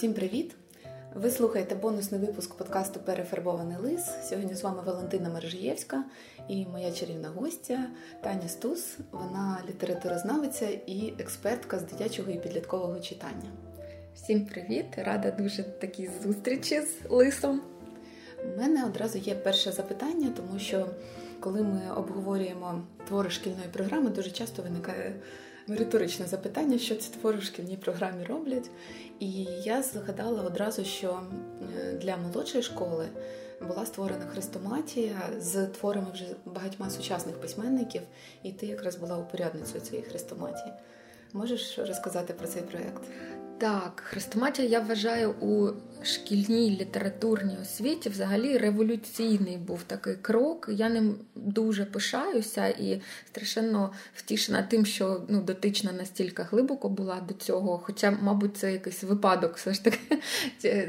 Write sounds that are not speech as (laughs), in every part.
Всім привіт! Ви слухаєте бонусний випуск подкасту Перефарбований лис. Сьогодні з вами Валентина Мержиєвська і моя чарівна гостя Таня Стус. Вона літературознавиця і експертка з дитячого і підліткового читання. Всім привіт! Рада дуже такій зустрічі з лисом. У мене одразу є перше запитання, тому що коли ми обговорюємо твори шкільної програми, дуже часто виникає риторичне запитання, що ці твори в шкільній програмі роблять. І я згадала одразу, що для молодшої школи була створена хрестоматія з творами вже багатьма сучасних письменників, і ти якраз була упорядницею цієї хрестоматії. Можеш розказати про цей проєкт? Так, хрестоматія я вважаю у шкільній літературній освіті взагалі революційний був такий крок. Я ним дуже пишаюся і страшенно втішена тим, що ну, дотична настільки глибоко була до цього. Хоча, мабуть, це якийсь випадок все ж таки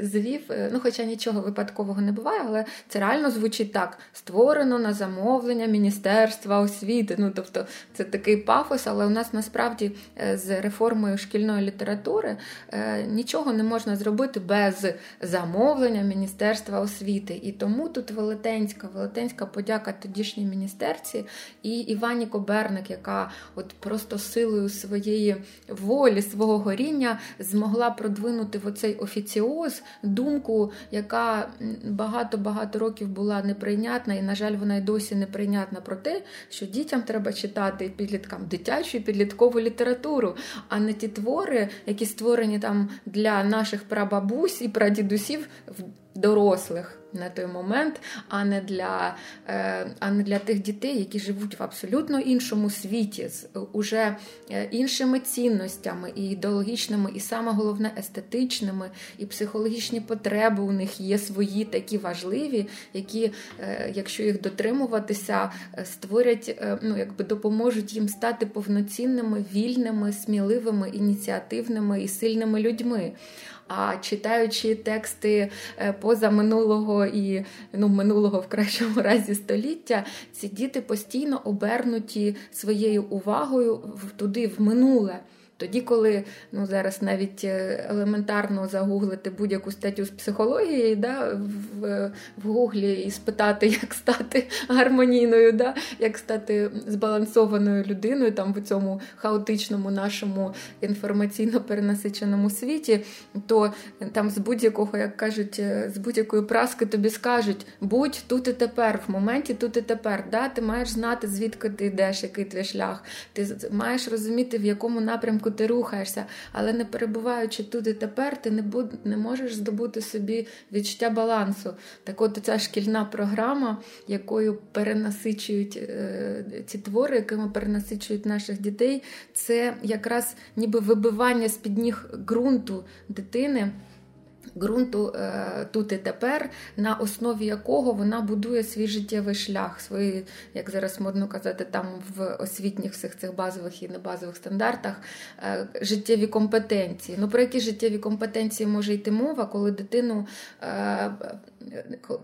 (laughs) звів. Ну, Хоча нічого випадкового не буває, але це реально звучить так: створено на замовлення Міністерства освіти. Ну, тобто, це такий пафос, але у нас насправді е, з реформою шкільної літератури е, нічого не можна зробити без замовлення Міністерства освіти. І тому тут велетенська, велетенська подяка тодішній міністерці і Івані Коберник, яка от просто силою своєї волі, свого горіння змогла продвинути в оцей офіціоз думку, яка багато-багато років була неприйнятна, і, на жаль, вона й досі неприйнятна про те, що дітям треба читати підліткам дитячу і підліткову літературу, а не ті твори, які створені там для наших прабабусь і прадідів, дідусів дорослих на той момент, а не для е, а не для тих дітей, які живуть в абсолютно іншому світі, з уже е, іншими цінностями, і ідеологічними, і саме головне естетичними, і психологічні потреби у них є свої такі важливі, які, е, якщо їх дотримуватися, створять, ну якби допоможуть їм стати повноцінними, вільними, сміливими, ініціативними і сильними людьми. А читаючи тексти позаминулого і ну, минулого в кращому (laughs) разі століття, ці діти постійно обернуті своєю увагою туди в минуле. Тоді, коли ну зараз навіть е, елементарно загуглити будь-яку статтю з психології, да, в в гуглі і спитати, (laughs) як стати гармонійною, да, як стати збалансованою людиною там в цьому хаотичному нашому інформаційно перенасиченому світі, то там з будь-якого, як кажуть, е, з будь-якої праски тобі скажуть, будь тут і тепер, в моменті тут і тепер. Да, Ти маєш знати, звідки ти йдеш, який твій шлях. Ти маєш розуміти, в якому напрямку ти рухаєшся, але не перебуваючи тут і тепер, ти не буд, не можеш здобути собі відчуття балансу. Так от ця шкільна програма, якою перенасичують е, ці твори, якими перенасичують наших дітей, це якраз ніби вибивання з під ніг ґрунту дитини ґрунту е, тут і тепер, на основі якого вона будує свій життєвий шлях, свої, як зараз модно казати, там в освітніх всіх цих базових і небазових стандартах е, життєві компетенції. Ну про які життєві компетенції може йти мова, коли дитину е,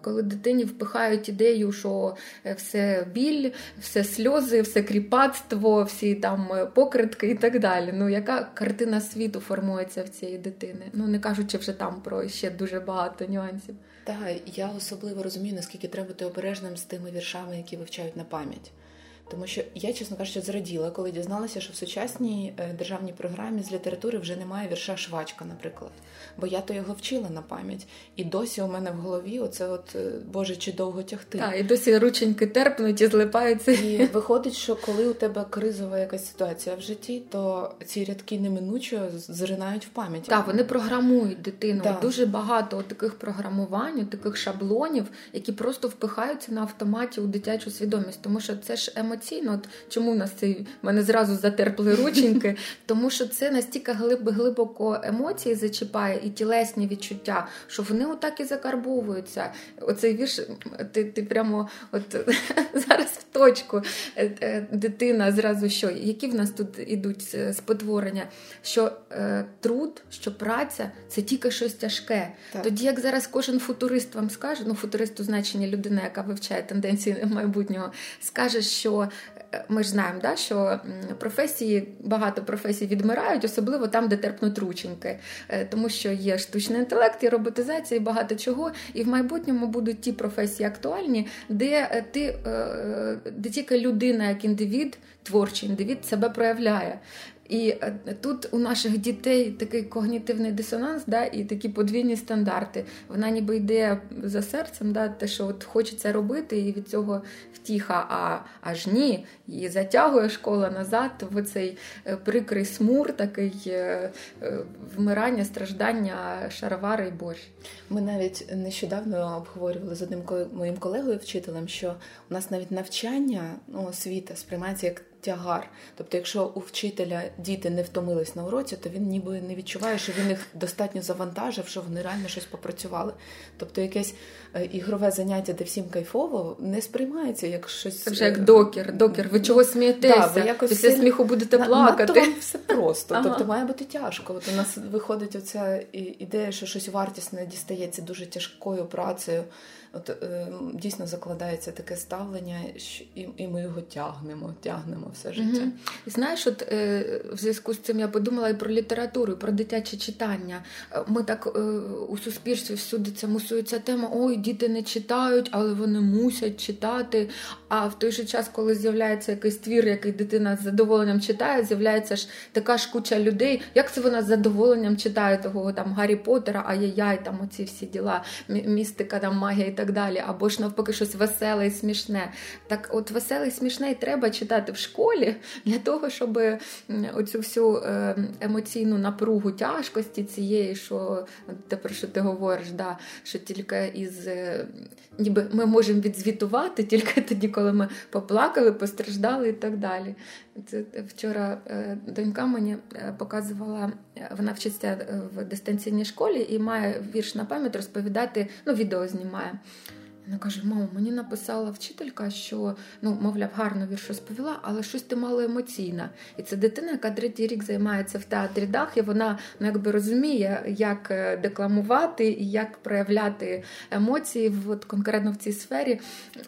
коли дитині впихають ідею, що все біль, все сльози, все кріпацтво, всі там покритки і так далі. Ну, яка картина світу формується в цієї дитини? Ну не кажучи вже там про ще дуже багато нюансів. Так, я особливо розумію, наскільки треба бути обережним з тими віршами, які вивчають на пам'ять. Тому що я, чесно кажучи, зраділа, коли дізналася, що в сучасній е, державній програмі з літератури вже немає вірша швачка, наприклад. Бо я то його вчила на пам'ять. І досі у мене в голові оце от е, Боже, чи довго тягти. Так, і досі рученьки терпнуть і злипаються. І виходить, що коли у тебе кризова якась ситуація в житті, то ці рядки неминучо зринають в пам'ять. Так, вони програмують дитину. Да. Дуже багато таких програмувань, таких шаблонів, які просто впихаються на автоматі у дитячу свідомість, тому що це ж емоційно емоційно. От Чому в нас цей мене зразу затерпли рученьки? (laughs) Тому що це настільки глиб, глибоко емоції зачіпає і тілесні відчуття, що вони отак і закарбовуються. Оцей вірш, ти ти прямо от (laughs) зараз в точку е, е, дитина зразу що, які в нас тут ідуть спотворення? Що е, труд, що праця це тільки щось тяжке. Так. Тоді, як зараз кожен футурист вам скаже, ну футурист у значенні людина, яка вивчає тенденції майбутнього, скаже, що ми ж знаємо, да, що професії, багато професій відмирають, особливо там, де терпнуть рученьки, тому що є штучний інтелект, є роботизація, і багато чого. І в майбутньому будуть ті професії актуальні, де ти де тільки людина, як індивід, творчий індивід себе проявляє. І е, тут у наших дітей такий когнітивний дисонанс, да, і такі подвійні стандарти. Вона ніби йде за серцем, да, те, що от хочеться робити, і від цього втіха, а аж ні. І затягує школа назад в цей е, прикрий смур, такий е, вмирання, страждання, шаровари і борщ. Ми навіть нещодавно обговорювали з одним моїм колегою, вчителем, що у нас навіть навчання ну, освіта сприймається як тягар. Тобто, якщо у вчителя діти не втомились на уроці, то він ніби не відчуває, що він їх достатньо завантажив, що вони реально щось попрацювали. Тобто, якесь е, ігрове заняття, де всім кайфово, не сприймається як щось. Це вже як докер. Докер, ви чого смієтеся? Да, ви якось Після сильно... сміху будете плакати. Вам все просто. Ага. Тобто має бути тяжко. От у нас виходить оця ідея, що щось вартісне дістається дуже тяжкою працею. От е, дійсно закладається таке ставлення, і і ми його тягнемо, тягнемо все життя. Угу. Знаєш, от е, в зв'язку з цим я подумала і про літературу, і про дитяче читання. Е, ми так е, у суспільстві всюди це мусується тема: ой, діти не читають, але вони мусять читати. А в той же час, коли з'являється якийсь твір, який дитина з задоволенням читає, з'являється ж така ж куча людей. Як це вона з задоволенням читає того там Гаррі Поттера, ай-яй-яй, там оці всі діла, містика, там магія і так далі, або ж навпаки, щось веселе і смішне. Так, от веселе і смішне і треба читати в школі для того, щоб оцю всю е, емоційну напругу тяжкості цієї, що те, про що ти говориш, да, що тільки із е, ніби ми можемо відзвітувати тільки тоді, коли ми поплакали, постраждали і так далі. Це вчора е, донька мені показувала, вона вчиться в дистанційній школі і має вірш на пам'ять розповідати, ну, відео знімає. Вона каже: Мамо, мені написала вчителька, що ну, мовляв, гарно вірш розповіла, але щось ти мало емоційна. І це дитина, яка третій рік займається в театрі дах, і вона ну, якби розуміє, як е, декламувати і як проявляти емоції в, от, конкретно в цій сфері.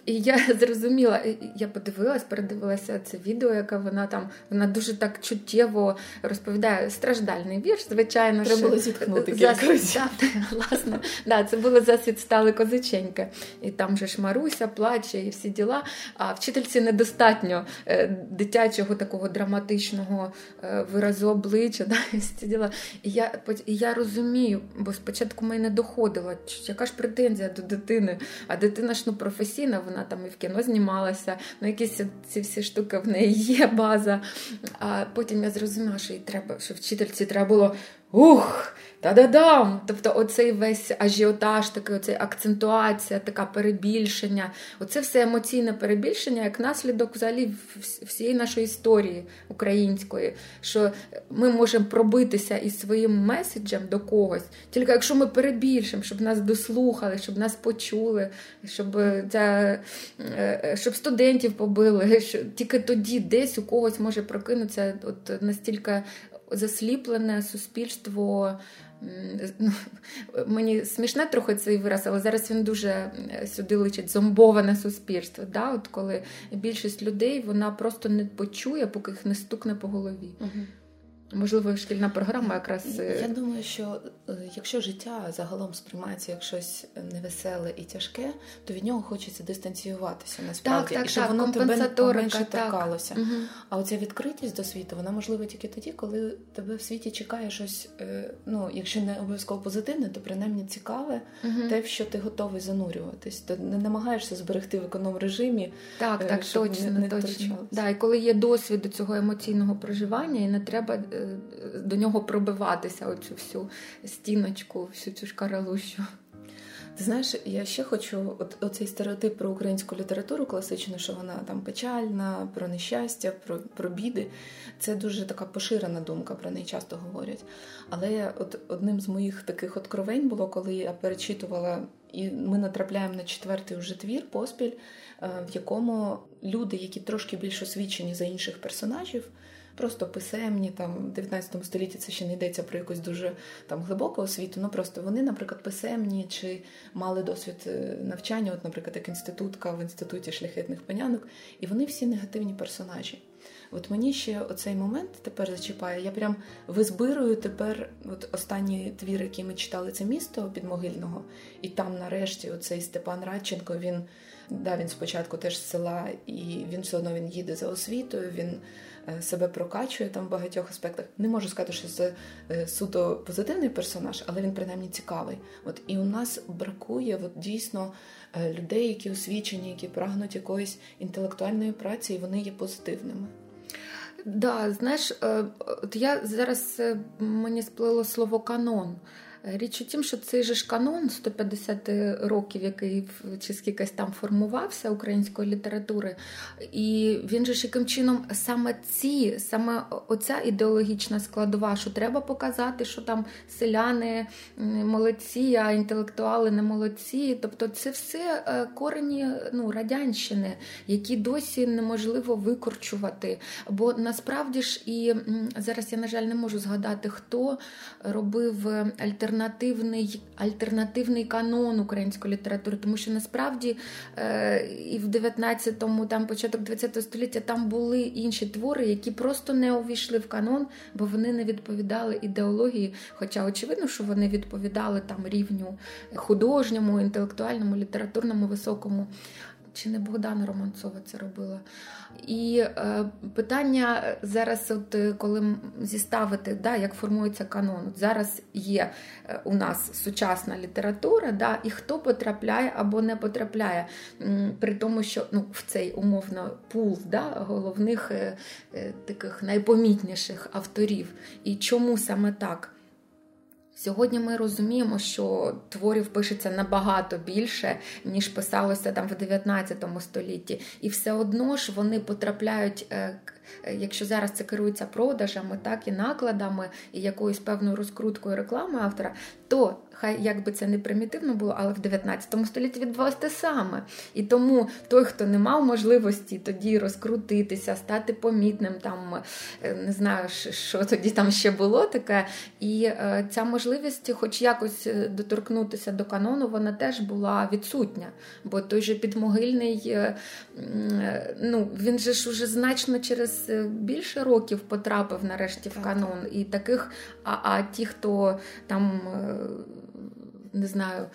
І я (laughs) зрозуміла, я подивилась, передивилася це відео, яке вона там вона дуже так чуттєво розповідає страждальний вірш. Звичайно, Треба було зітхнути. (laughs) Власне, да, це було засвід стали козиченьки і там же ж Маруся плаче, і всі діла. А вчительці недостатньо е, дитячого такого драматичного е, виразу обличчя. (laughs) Да, і всі діла. І я і я розумію, бо спочатку мене не доходило, яка ж претензія до дитини. А дитина ж ну професійна, вона там і в кіно знімалася, ну якісь ці всі штуки в неї є база. А потім я зрозуміла, що їй треба, що вчительці треба було ух! Та-да-дам! Тобто оцей весь ажіотаж, такий оцей акцентуація, така перебільшення. Оце все емоційне перебільшення, як наслідок взагалі всієї нашої історії української. Що ми можемо пробитися із своїм меседжем до когось, тільки якщо ми перебільшимо, щоб нас дослухали, щоб нас почули, щоб ця, е, щоб студентів побили, (laughs) що тільки тоді десь у когось може прокинутися от настільки засліплене суспільство. (laughs) Мені смішне трохи цей вираз, але зараз він дуже сюди личить зомбоване суспільство. Да? От Коли більшість людей вона просто не почує, поки їх не стукне по голові. Угу. Можливо, шкільна програма якраз. Е, Я думаю, що е, якщо життя загалом сприймається як щось невеселе і тяжке, то від нього хочеться дистанціюватися насправді, так, так, і щоб так, воно тебе менше торкалося. Угу. А оця відкритість до світу, вона можлива тільки тоді, коли тебе в світі чекає щось, е, ну якщо не обов'язково позитивне, то принаймні цікаве, угу. те, в що ти готовий занурюватись. То не намагаєшся зберегти в економ режимі. Так, так, точно, не, не точно. Да, І коли є досвід до цього емоційного проживання, і не треба до нього пробиватися, оцю всю стіночку, всю цю шкаралущу. Ти знаєш, я ще хочу от оцей стереотип про українську літературу класичну, що вона там печальна, про нещастя, про про біди. Це дуже така поширена думка, про неї часто говорять. Але от одним з моїх таких откровень було, коли я перечитувала, і ми натрапляємо на четвертий уже твір поспіль, е, в якому люди, які трошки більш освічені за інших персонажів, просто писемні, там в 19 столітті це ще не йдеться про якусь дуже там глибоку освіту. Ну просто вони, наприклад, писемні чи мали досвід е, навчання, от, наприклад, як інститутка в інституті шляхетних панянок, і вони всі негативні персонажі. От мені ще оцей момент тепер зачіпає. Я прям визбирую тепер от останні твір, які ми читали, це місто підмогильного, і там, нарешті, оцей Степан Радченко, він да, він спочатку теж з села, і він все одно він їде за освітою. він Себе прокачує там в багатьох аспектах. Не можу сказати, що це е, суто позитивний персонаж, але він принаймні цікавий. От і у нас бракує от дійсно е, людей, які освічені, які прагнуть якоїсь інтелектуальної праці, і вони є позитивними. Да, знаєш, е, от я зараз е, мені сплило слово канон. Річ у тім, що цей же ж канон 150 років, який чи скількись там формувався української літератури, і він же ж яким чином саме ці, саме оця ідеологічна складова, що треба показати, що там селяни молодці, а інтелектуали не молодці. Тобто це все е, корені ну, радянщини, які досі неможливо викорчувати. Бо насправді ж і зараз я, на жаль, не можу згадати, хто робив альтернативу альтернативний альтернативний канон української літератури, тому що насправді е, і в 19-му, там початок 20 століття там були інші твори, які просто не увійшли в канон, бо вони не відповідали ідеології. Хоча очевидно, що вони відповідали там рівню художньому, інтелектуальному, літературному, високому. Чи не Богдана Романцова це робила? І е, питання зараз, от е, коли зіставити, да, як формується канон, от зараз є е, у нас сучасна література, да, і хто потрапляє або не потрапляє, при тому, що ну, в цей умовно пул да, головних е, е, таких найпомітніших авторів. І чому саме так? Сьогодні ми розуміємо, що творів пишеться набагато більше, ніж писалося там в 19 столітті, і все одно ж вони потрапляють е, Е, якщо зараз це керується продажами, так і накладами, і якоюсь певною розкруткою реклами автора, то хай як би це не примітивно було, але в 19 столітті відбувалося те саме. І тому той, хто не мав можливості тоді розкрутитися, стати помітним, там е, не знаю, що тоді там ще було таке. І е, ця можливість, хоч якось доторкнутися до канону, вона теж була відсутня. Бо той же підмогильний, ну він же ж уже значно через Е, більше років потрапив нарешті в канон. І таких, а, а ті, хто там. Не знаю,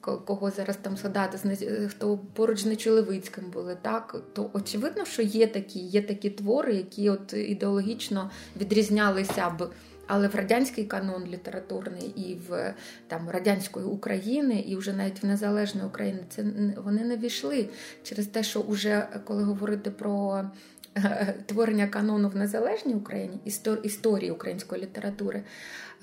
кого зараз там згадати, е, хто поруч з Нечолевицьким були, так? То очевидно, що є такі є такі твори, які от ідеологічно відрізнялися б але в радянський канон літературний і в там радянської України, і вже навіть в незалежної України це вони не війшли. Через те, що вже коли говорити про (laughs) творення канону в незалежній Україні, історії української літератури,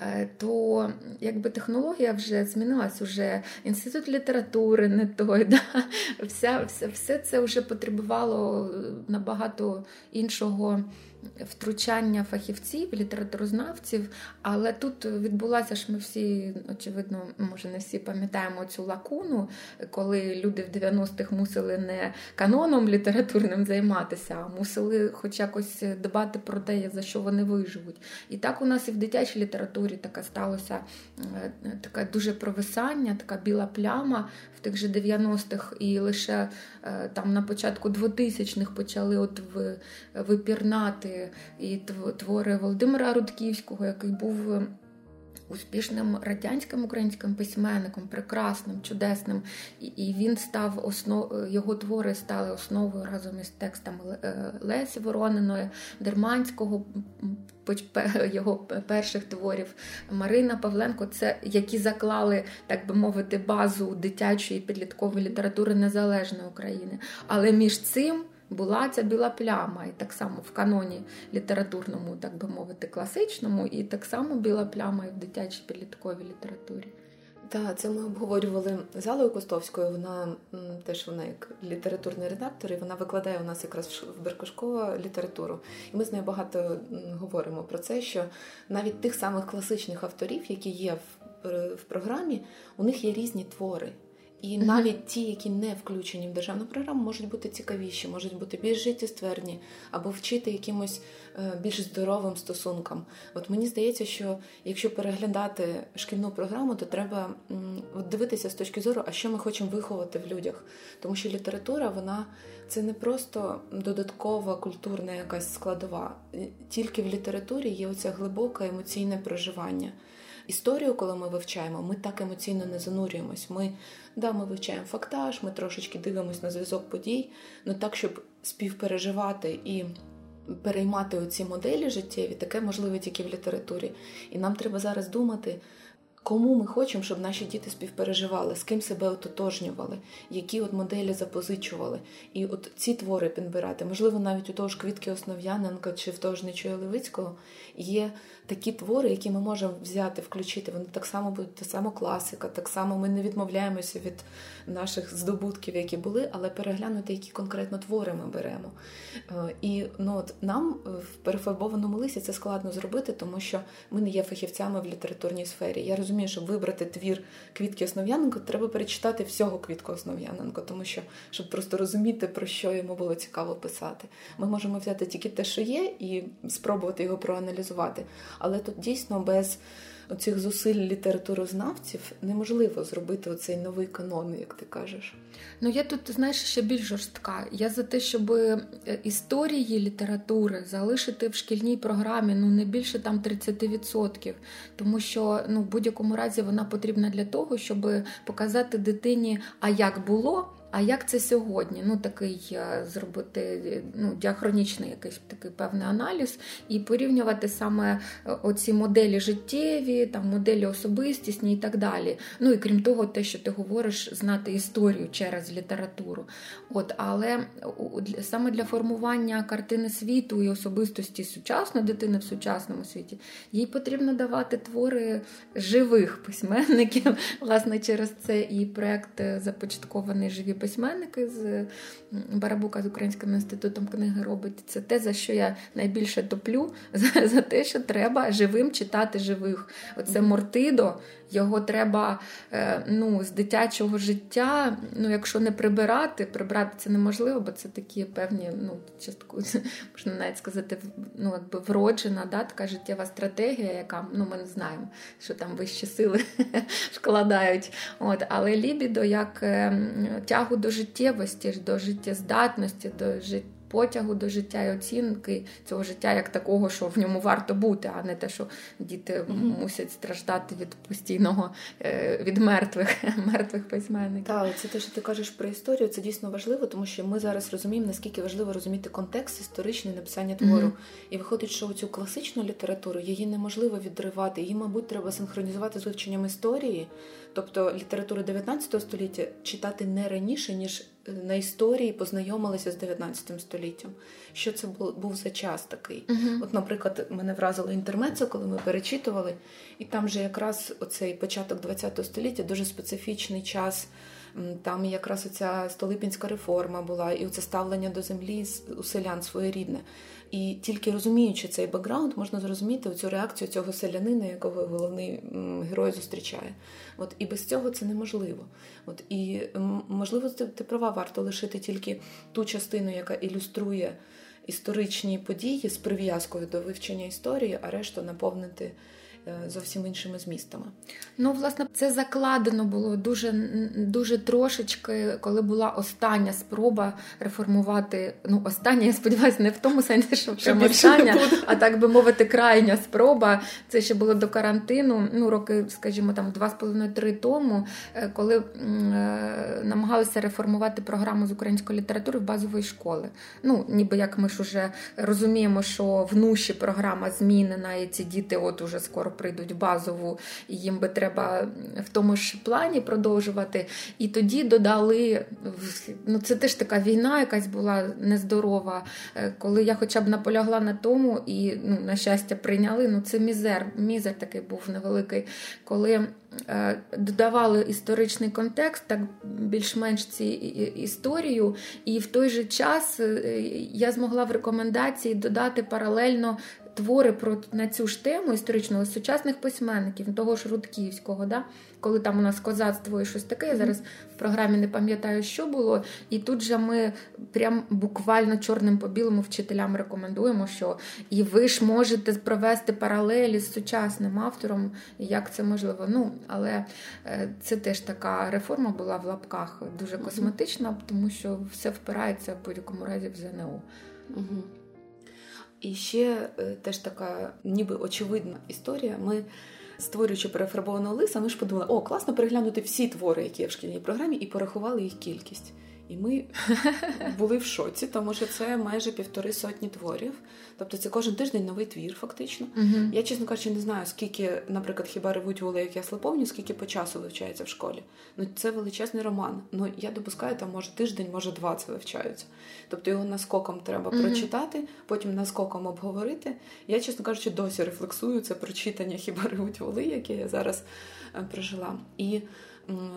е, то якби технологія вже змінилась, уже інститут літератури не той. (laughs) Да? Вся, все, все це вже потребувало набагато іншого втручання фахівців, літературознавців, але тут відбулася ж ми всі, очевидно, може не всі пам'ятаємо цю лакуну, коли люди в 90-х мусили не каноном літературним займатися, а мусили хоч якось дбати про те, за що вони виживуть. І так у нас і в дитячій літературі така сталося е, таке дуже провисання, така біла пляма в тих же 90-х, і лише е, там на початку 2000-х почали от випірнати і твори Володимира Рудківського, який був е, успішним радянським українським письменником, прекрасним, чудесним. І він став основ... його твори стали основою разом із текстами е, Лесі Ворониної, Дерманського. Його перших творів Марина Павленко, це які заклали, так би мовити, базу дитячої підліткової літератури незалежної України. Але між цим була ця біла пляма, і так само в каноні літературному, так би мовити, класичному, і так само біла пляма і в дитячій підлітковій літературі. Так, це ми обговорювали з Алою Костовською. Вона теж вона як літературний редактор, і вона викладає у нас якраз в Беркошко літературу. І ми з нею багато говоримо про це, що навіть тих самих класичних авторів, які є в, в програмі, у них є різні твори. І навіть ті, які не включені в державну програму, можуть бути цікавіші, можуть бути більш життєстверні, або вчити якимось е, більш здоровим стосункам. От мені здається, що якщо переглядати шкільну програму, то треба дивитися з точки зору, а що ми хочемо виховати в людях. Тому що література, вона це не просто додаткова культурна якась складова. Тільки в літературі є оце глибоке емоційне проживання. Історію, коли ми вивчаємо, ми так емоційно не занурюємось. Ми да, ми вивчаємо фактаж, ми трошечки дивимося на зв'язок подій, але так, щоб співпереживати і переймати оці моделі життєві, таке можливе тільки в літературі. І нам треба зараз думати, Кому ми хочемо, щоб наші діти співпереживали, з ким себе ототожнювали, які от моделі запозичували. І от ці твори підбирати, можливо, навіть у того ж Квітки Основ'яненка чи в того ж Нечуя Левицького є такі твори, які ми можемо взяти, включити. Вони так само будуть та сама класика, так само ми не відмовляємося від наших здобутків, які були, але переглянути, які конкретно твори ми беремо. Е, і ну, от нам в перефарбованому лисі це складно зробити, тому що ми не є фахівцями в літературній сфері. Я розумію, щоб вибрати твір Квітки Основ'яненко, треба перечитати всього Квітку Основ'яненко, тому що щоб просто розуміти, про що йому було цікаво писати. Ми можемо взяти тільки те, що є, і спробувати його проаналізувати. Але тут дійсно без оцих зусиль літературознавців неможливо зробити оцей новий канон, як ти кажеш. Ну я тут знаєш ще більш жорстка. Я за те, щоб е, історії літератури залишити в шкільній програмі ну не більше там 30%. Тому що ну в будь-якому разі вона потрібна для того, щоб показати дитині, а як було. А як це сьогодні? Ну такий е, зробити ну, діахронічний якийсь такий певний аналіз і порівнювати саме е, оці моделі життєві, там моделі особистісні і так далі. Ну і крім того, те, що ти говориш, знати історію через літературу. От, Але саме для формування картини світу і особистості сучасної дитини в сучасному світі їй потрібно давати твори живих письменників. (laughs) Власне, через це і проект е, започаткований живі письменники з Барабука з Українським інститутом книги робить. Це те, за що я найбільше топлю, (laughs) за, за те, що треба живим читати живих. Оце Мортидо. Його треба е, ну, з дитячого життя, ну, якщо не прибирати, прибрати це неможливо, бо це такі певні, ну, частку, (laughs) можна навіть сказати, ну, якби вроджена да, така життєва стратегія, яка ну, ми не знаємо, що там вищі сили (laughs) вкладають. От, Але лібідо як е, тягу до життєвості, до життєздатності, до життя потягу до життя і оцінки цього життя як такого, що в ньому варто бути, а не те, що діти mm-hmm. мусять страждати від постійного е, від мертвих (laughs) мертвих письменників. Так, це те, що ти кажеш про історію, це дійсно важливо, тому що ми зараз розуміємо, наскільки важливо розуміти контекст історичний написання твору. Mm-hmm. І виходить, що цю класичну літературу її неможливо відривати. Її, мабуть, треба синхронізувати з вивченням історії, тобто літературу 19 століття читати не раніше ніж на історії познайомилися з 19 століттям. Що це був за час такий? Uh-huh. От, наприклад, мене вразило інтермецо, коли ми перечитували, і там же якраз оцей початок 20 століття дуже специфічний час. Там якраз оця Столипінська реформа була, і оце ставлення до землі у селян своєрідне. І тільки розуміючи цей бекграунд, можна зрозуміти цю реакцію цього селянина, якого головний герой зустрічає. От І без цього це неможливо. От І можливо, ти права, варто лишити тільки ту частину, яка ілюструє історичні події з прив'язкою до вивчення історії, а решту наповнити. Е, зовсім іншими змістами. Ну, власне, це закладено було дуже дуже трошечки, коли була остання спроба реформувати. Ну, остання, я сподіваюся, не в тому сенсі, що прямо остання, а так би мовити, крайня спроба. Це ще було до карантину. Ну, роки, скажімо, там два з половиною три тому, е, коли е, намагалися реформувати програму з української літератури в базової школи. Ну, ніби як ми ж уже розуміємо, що в нуші програма змінена, і ці діти от уже скоро прийдуть базову, і їм би треба в тому ж плані продовжувати. І тоді додали ну це теж така війна, якась була нездорова. Е, коли я хоча б наполягла на тому, і ну, на щастя прийняли. Ну це мізер, мізер такий був невеликий, коли Е, додавали історичний контекст, так більш-менш ці історію, і в той же час е, я змогла в рекомендації додати паралельно твори про на цю ж тему історичного сучасних письменників, того ж Рудківського, да? коли там у нас козацтво і щось таке. Я зараз в програмі не пам'ятаю, що було. І тут же ми прям буквально чорним по білому вчителям рекомендуємо, що і ви ж можете провести паралелі з сучасним автором, як це можливо. Ну, але е, це теж така реформа була в лапках дуже косметична, тому що все впирається в будь-якому разі в ЗНО. Угу. І ще е, теж така, ніби очевидна історія. Ми, створюючи перефарбованого лиса, ми ж подумали, о, класно переглянути всі твори, які є в шкільній програмі, і порахували їх кількість. І ми (laughs) були в шоці, тому що це майже півтори сотні творів. Тобто це кожен тиждень новий твір, фактично. Uh-huh. Я, чесно кажучи, не знаю, скільки, наприклад, хіба ревуть воли, як я слаповню, скільки по часу вивчається в школі. Ну це величезний роман. Ну я допускаю, там може тиждень, може два це вивчаються. Тобто його наскоком треба uh-huh. прочитати, потім наскоком обговорити. Я, чесно кажучи, досі рефлексую це прочитання хіба ревуть воли, яке я зараз е, прожила. І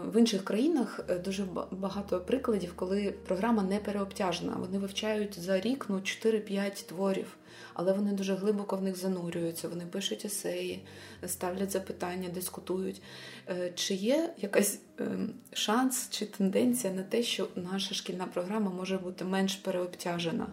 в інших країнах е, дуже багато прикладів, коли програма не переобтяжена. Вони вивчають за рік ну 4-5 творів, але вони дуже глибоко в них занурюються. Вони пишуть есеї, ставлять запитання, дискутують. Е, чи є якась ем, шанс чи тенденція на те, що наша шкільна програма може бути менш переобтяжена?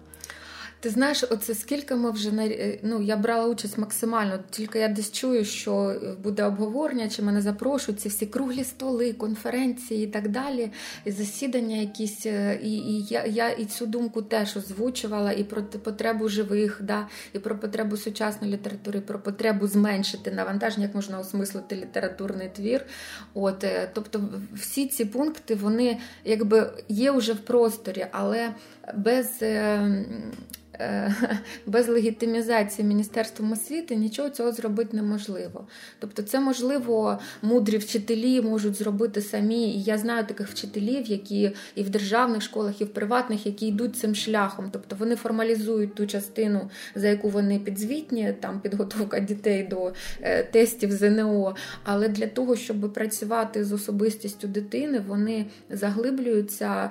Ти знаєш, оце скільки ми вже е, ну, я брала участь максимально, тільки я десь чую, що буде обговорення, чи мене запрошують ці всі круглі столи, конференції і так далі, і засідання якісь. Е, і і я я і цю думку теж озвучувала, і про потребу живих, да, і про потребу сучасної літератури, і про потребу зменшити навантаження, як можна осмислити літературний твір. От, е, Тобто всі ці пункти вони якби є вже в просторі, але без. Е, (laughs) без легітимізації Міністерством освіти нічого цього зробити неможливо. Тобто, це можливо, мудрі вчителі можуть зробити самі. І я знаю таких вчителів, які і в державних школах, і в приватних, які йдуть цим шляхом. Тобто вони формалізують ту частину, за яку вони підзвітні, там підготовка дітей до е, тестів ЗНО. Але для того, щоб працювати з особистістю дитини, вони заглиблюються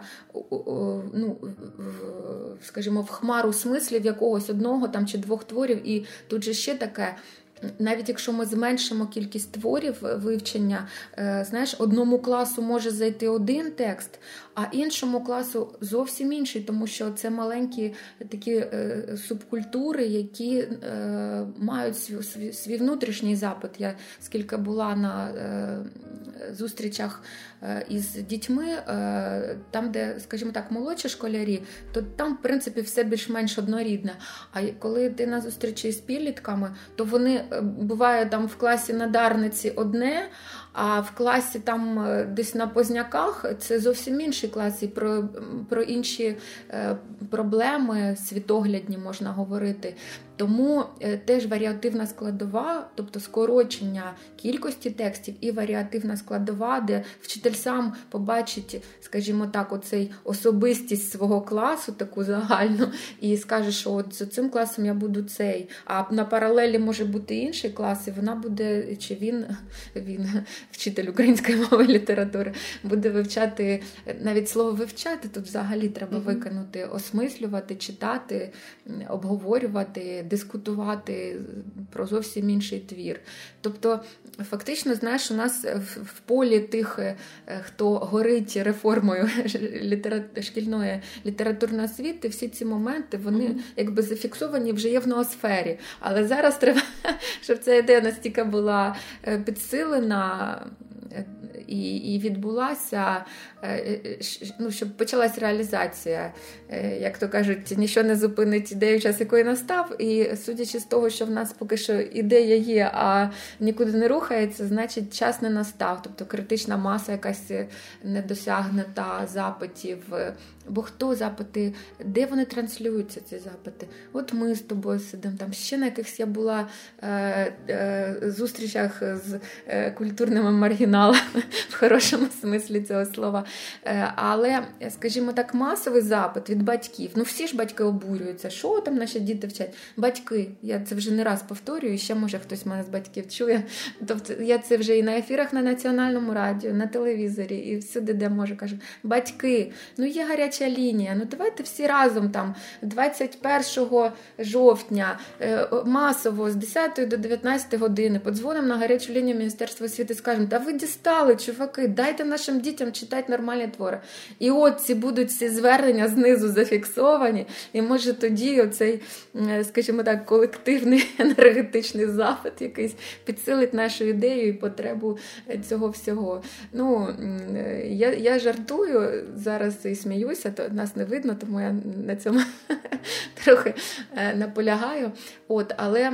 ну, скажімо, в хмару смислів якогось одного там чи двох творів, і тут же ще таке. Навіть якщо ми зменшимо кількість творів вивчення, е, знаєш, одному класу може зайти один текст, а іншому класу зовсім інший, тому що це маленькі такі е, субкультури, які е, мають свій, внутрішній запит. Я скільки була на зустрічах із дітьми, там, де, скажімо так, молодші школярі, то там, в принципі, все більш-менш однорідне. А коли ти на зустрічі з підлітками, то вони буває там в класі надарниці одне, а в класі там е, десь на позняках це зовсім інший клас, і про про інші е, проблеми світоглядні можна говорити. Тому е, теж варіативна складова, тобто скорочення кількості текстів і варіативна складова, де вчитель сам побачить, скажімо так, оцей особистість свого класу, таку загальну, і скаже, що от за цим класом я буду цей. А на паралелі може бути інший клас, і вона буде, чи він, (laughs) він вчитель української мови літератури, буде вивчати навіть слово вивчати тут взагалі треба виконати, осмислювати, читати, обговорювати дискутувати про зовсім інший твір. Тобто, фактично, знаєш, у нас в полі тих, е, хто горить реформою (laughs) шкільної літературної освіти, всі ці моменти вони mm-hmm. якби зафіксовані вже є в ноосфері. Але зараз треба, (laughs) щоб ця ідея настільки була е, підсилена і і відбулася, е, е, ну, щоб почалась реалізація. Е, як то кажуть, нічого не зупинить ідею, час якої настав. І судячи з того, що в нас поки що ідея є, а нікуди не рухається, значить час не настав. Тобто критична маса якась недосягнута запитів. Бо хто запити, де вони транслюються, ці запити? От ми з тобою сидимо. Там ще на якихось я була е, е, зустрічах з е, культурними маргіналами (laughs) в хорошому смислі цього слова. Е, але, скажімо так, масовий запит від батьків. Ну, всі ж батьки обурюються, що там наші діти вчать. Батьки, я це вже не раз повторюю, ще може хтось мене з батьків чує. Тобто я це вже і на ефірах на національному радіо, на телевізорі, і всюди, де можу, кажу: батьки, ну є гаряча лінія. Ну давайте всі разом там 21 жовтня е, масово з 10 до 19 години подзвонимо на гарячу лінію Міністерства освіти. Скажемо, та ви дістали, чуваки, дайте нашим дітям читати нормальні твори. І от ці будуть ці звернення знизу зафіксовані, і може тоді оцей, е, скажімо так, колективний (laughs) енергетичний запит якийсь підсилить нашу ідею і потребу цього всього. Ну, Я я жартую зараз і сміюся, то нас не видно, тому я на цьому (laughs) трохи е, наполягаю. От, Але Е,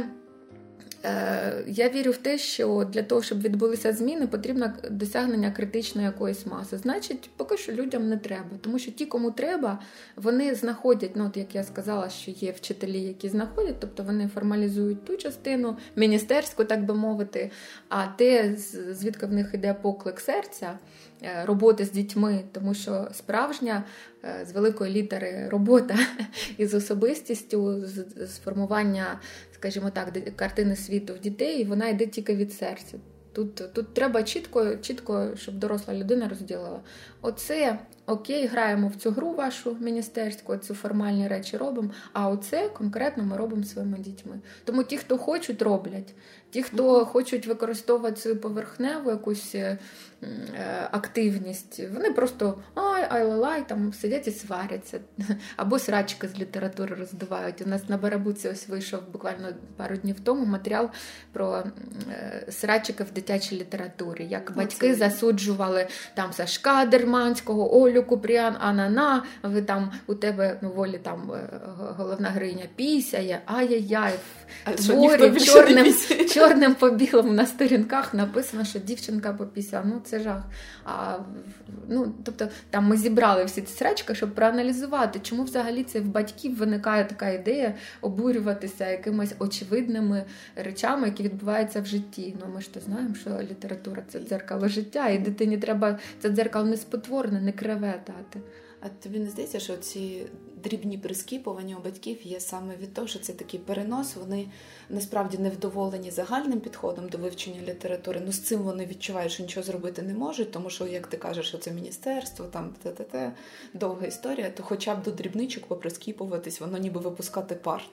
я вірю в те, що для того, щоб відбулися зміни, потрібно досягнення критичної якоїсь маси. Значить, поки що людям не треба, тому що ті, кому треба, вони знаходять, ну от як я сказала, що є вчителі, які знаходять, тобто вони формалізують ту частину міністерську, так би мовити, а те, звідки в них йде поклик серця. Е, роботи з дітьми, тому що справжня е, з великої літери робота (laughs) із особистістю, з формування, скажімо так, картини світу в дітей, вона йде тільки від серця. Тут тут треба чітко, чітко, щоб доросла людина розділила. Оце окей, граємо в цю гру вашу міністерську, цю формальні речі робимо. А оце конкретно ми робимо своїми дітьми. Тому ті, хто хочуть, роблять. Ті, хто хочуть використовувати свою поверхневу якусь е, Е, активність. Вони просто ай, ай лай там сидять і сваряться, (laughs) або срачки з літератури роздувають. У нас на Барабуці ось вийшов буквально пару днів тому матеріал про е, срачики в дитячій літературі, як батьки засуджували там Сашка Дерманського, Олю Купріан, Анана. Ви там у тебе ну, волі там е, головна гриня пісяє, ай-яй-яй, творі чорним, (laughs) чорним по білому на сторінках написано, що дівчинка попісяла. Ну, це жах. А, ну, Тобто там ми зібрали всі ці срачки, щоб проаналізувати, чому взагалі це в батьків виникає така ідея обурюватися якимись очевидними речами, які відбуваються в житті. Ну ми ж то знаємо, що література це дзеркало життя, і дитині треба це дзеркало не спотворне, не криве дати. А тобі не здається, що ці дрібні прискіпування у батьків є саме від того, що це такий перенос. Вони насправді невдоволені загальним підходом до вивчення літератури. Ну з цим вони відчувають, що нічого зробити не можуть, тому що, як ти кажеш, що це міністерство, там те-те-те, довга історія, то хоча б до дрібничок поприскіпуватись, воно ніби випускати пар.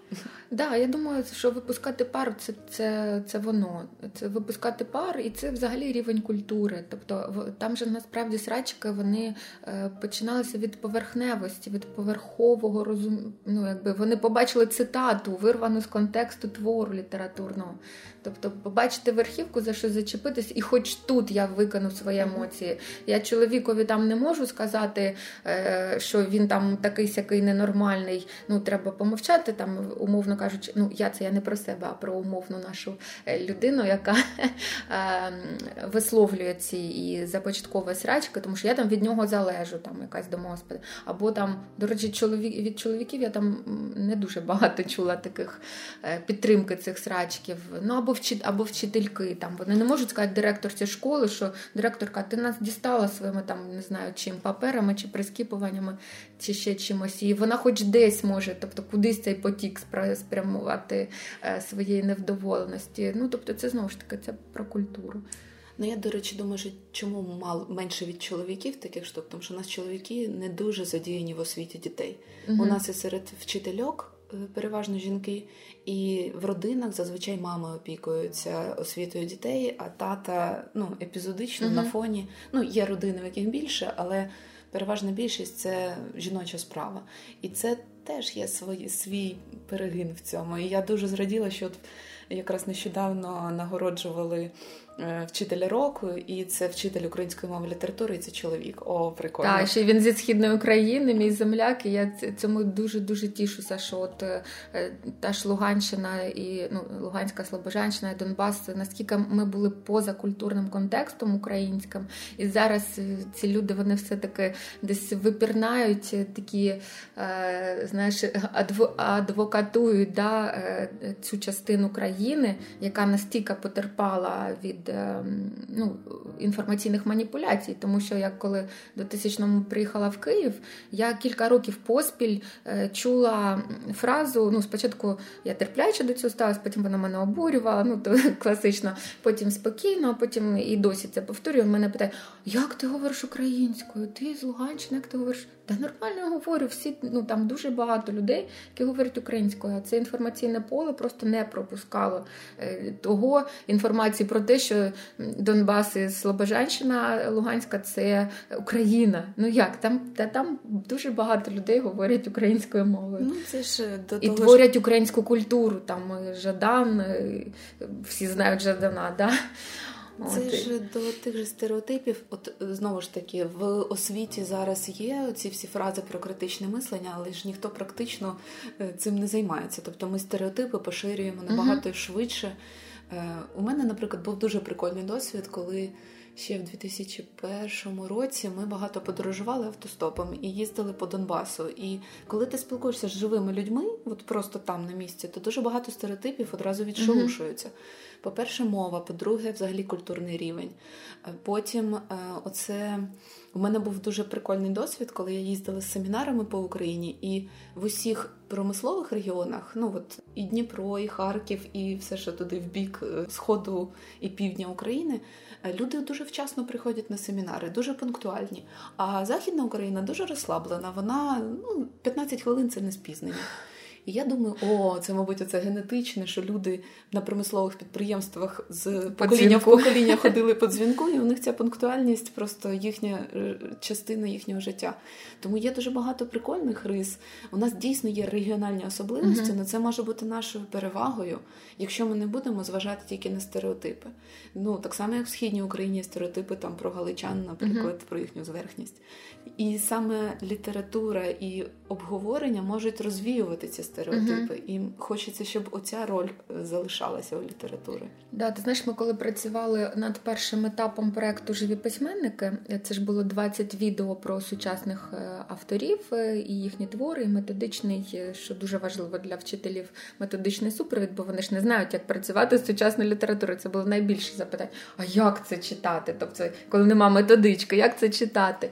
Да, я думаю, що випускати пар це, це, це воно. Це випускати пар, і це взагалі рівень культури. Тобто там же насправді срачки вони е, починалися від поверхневості, від поверхового розум... ну, якби Вони побачили цитату, вирвану з контексту твору літературного. Тобто, побачити верхівку, за що зачепитись, і хоч тут я викину свої емоції. Я чоловікові там не можу сказати, е, що він там такий сякий ненормальний. Ну, треба помовчати, там, умовно кажучи, ну я це я не про себе, а про умовну нашу е, людину, яка (laughs) е, висловлює ці і започатковує срачки, тому що я там від нього залежу, там якась домогоспода. Або там, до речі, чоловік від чоловіків я там не дуже багато чула таких підтримки цих срачків. Ну або вчит, або вчительки. Там Вони не можуть сказати директорці школи, що директорка, ти нас дістала своїми там, не знаю, чим паперами чи прискіпуваннями, чи ще чимось. І вона хоч десь може, тобто кудись цей потік спрямувати е, своєї невдоволеності. Ну, тобто, це знову ж таки це про культуру. Ну, я, до речі, думаю, що чому мало менше від чоловіків таких штук, тому що у нас чоловіки не дуже задіяні в освіті дітей. uh У нас і серед вчительок Е, переважно жінки, і в родинах зазвичай мами опікуються освітою дітей, а тата ну, епізодично uh на фоні. Ну, є родини, в яких більше, але переважна більшість це жіноча справа. І це теж є свій, свій перегин в цьому. І я дуже зраділа, що от якраз нещодавно нагороджували. Е, вчителя року, і це вчитель української мови літератури, і це чоловік. О, прикольно. Так, ще він зі східної України, мій земляк. і Я цьому дуже дуже тішуся. Що от е, та ж Луганщина і ну Луганська Слобожанщина і Донбас, наскільки ми були поза культурним контекстом українським, і зараз е, ці люди вони все таки десь випірнають такі, знаєш, адвокатують да, е, цю частину країни, яка настільки потерпала від е, ну, інформаційних маніпуляцій. Тому що я коли до тисячному приїхала в Київ, я кілька років поспіль чула фразу. Ну, спочатку я терпляче до цього ставилась, потім вона мене обурювала, ну то (laughs) класично, потім спокійно, а потім і досі це повторюю. Мене питає, як ти говориш українською? Ти з Луганщини, як ти говориш? Та нормально говорю, всі ну там дуже багато людей, які говорять українською. А це інформаційне поле просто не пропускало е, того інформації про те, що Донбас і Слобожанщина Луганська це Україна. Ну як там та там дуже багато людей говорять українською мовою. Ну це ж до і творять ж... українську культуру. Там Жадан, всі знають Жадана. Да? Це От. ж до тих же стереотипів. От знову ж таки, в освіті зараз є ці всі фрази про критичне мислення, але ж ніхто практично е, цим не займається. Тобто ми стереотипи поширюємо набагато uh швидше. Е, у мене, наприклад, був дуже прикольний досвід, коли ще в 2001 році ми багато подорожували автостопом і їздили по Донбасу. І коли ти спілкуєшся з живими людьми, от просто там на місці, то дуже багато стереотипів одразу відшелушуються. Uh-huh. По-перше, мова, по-друге, взагалі культурний рівень. Е, потім, е, оце у мене був дуже прикольний досвід, коли я їздила з семінарами по Україні, і в усіх промислових регіонах, ну от і Дніпро, і Харків, і все, що туди в бік е, сходу і півдня України. Люди дуже вчасно приходять на семінари, дуже пунктуальні. А Західна Україна дуже розслаблена. Вона ну, 15 хвилин це не спізнення. І я думаю, о, це, мабуть, оце генетичне, що люди на промислових підприємствах з покоління в покоління ходили по дзвінку, і у них ця пунктуальність просто їхня е, частина їхнього життя. Тому є дуже багато прикольних рис. У нас дійсно є регіональні особливості, але це може бути нашою перевагою, якщо ми не будемо зважати тільки на стереотипи. Ну так само, як в східній Україні стереотипи там про галичан, наприклад, про їхню зверхність. І саме література і обговорення можуть розвіювати ці стереотипи. Uh-huh. І хочеться, щоб оця роль е, залишалася у літератури. Да, ти знаєш, ми коли працювали над першим етапом проекту Живі письменники, е, це ж було 20 відео про сучасних е, авторів і їхні твори, і методичний, що дуже важливо для вчителів, методичний супровід, бо вони ж не знають, як працювати з сучасною літературою. Це було найбільше запитання. А як це читати? Тобто, коли нема методички, як це читати?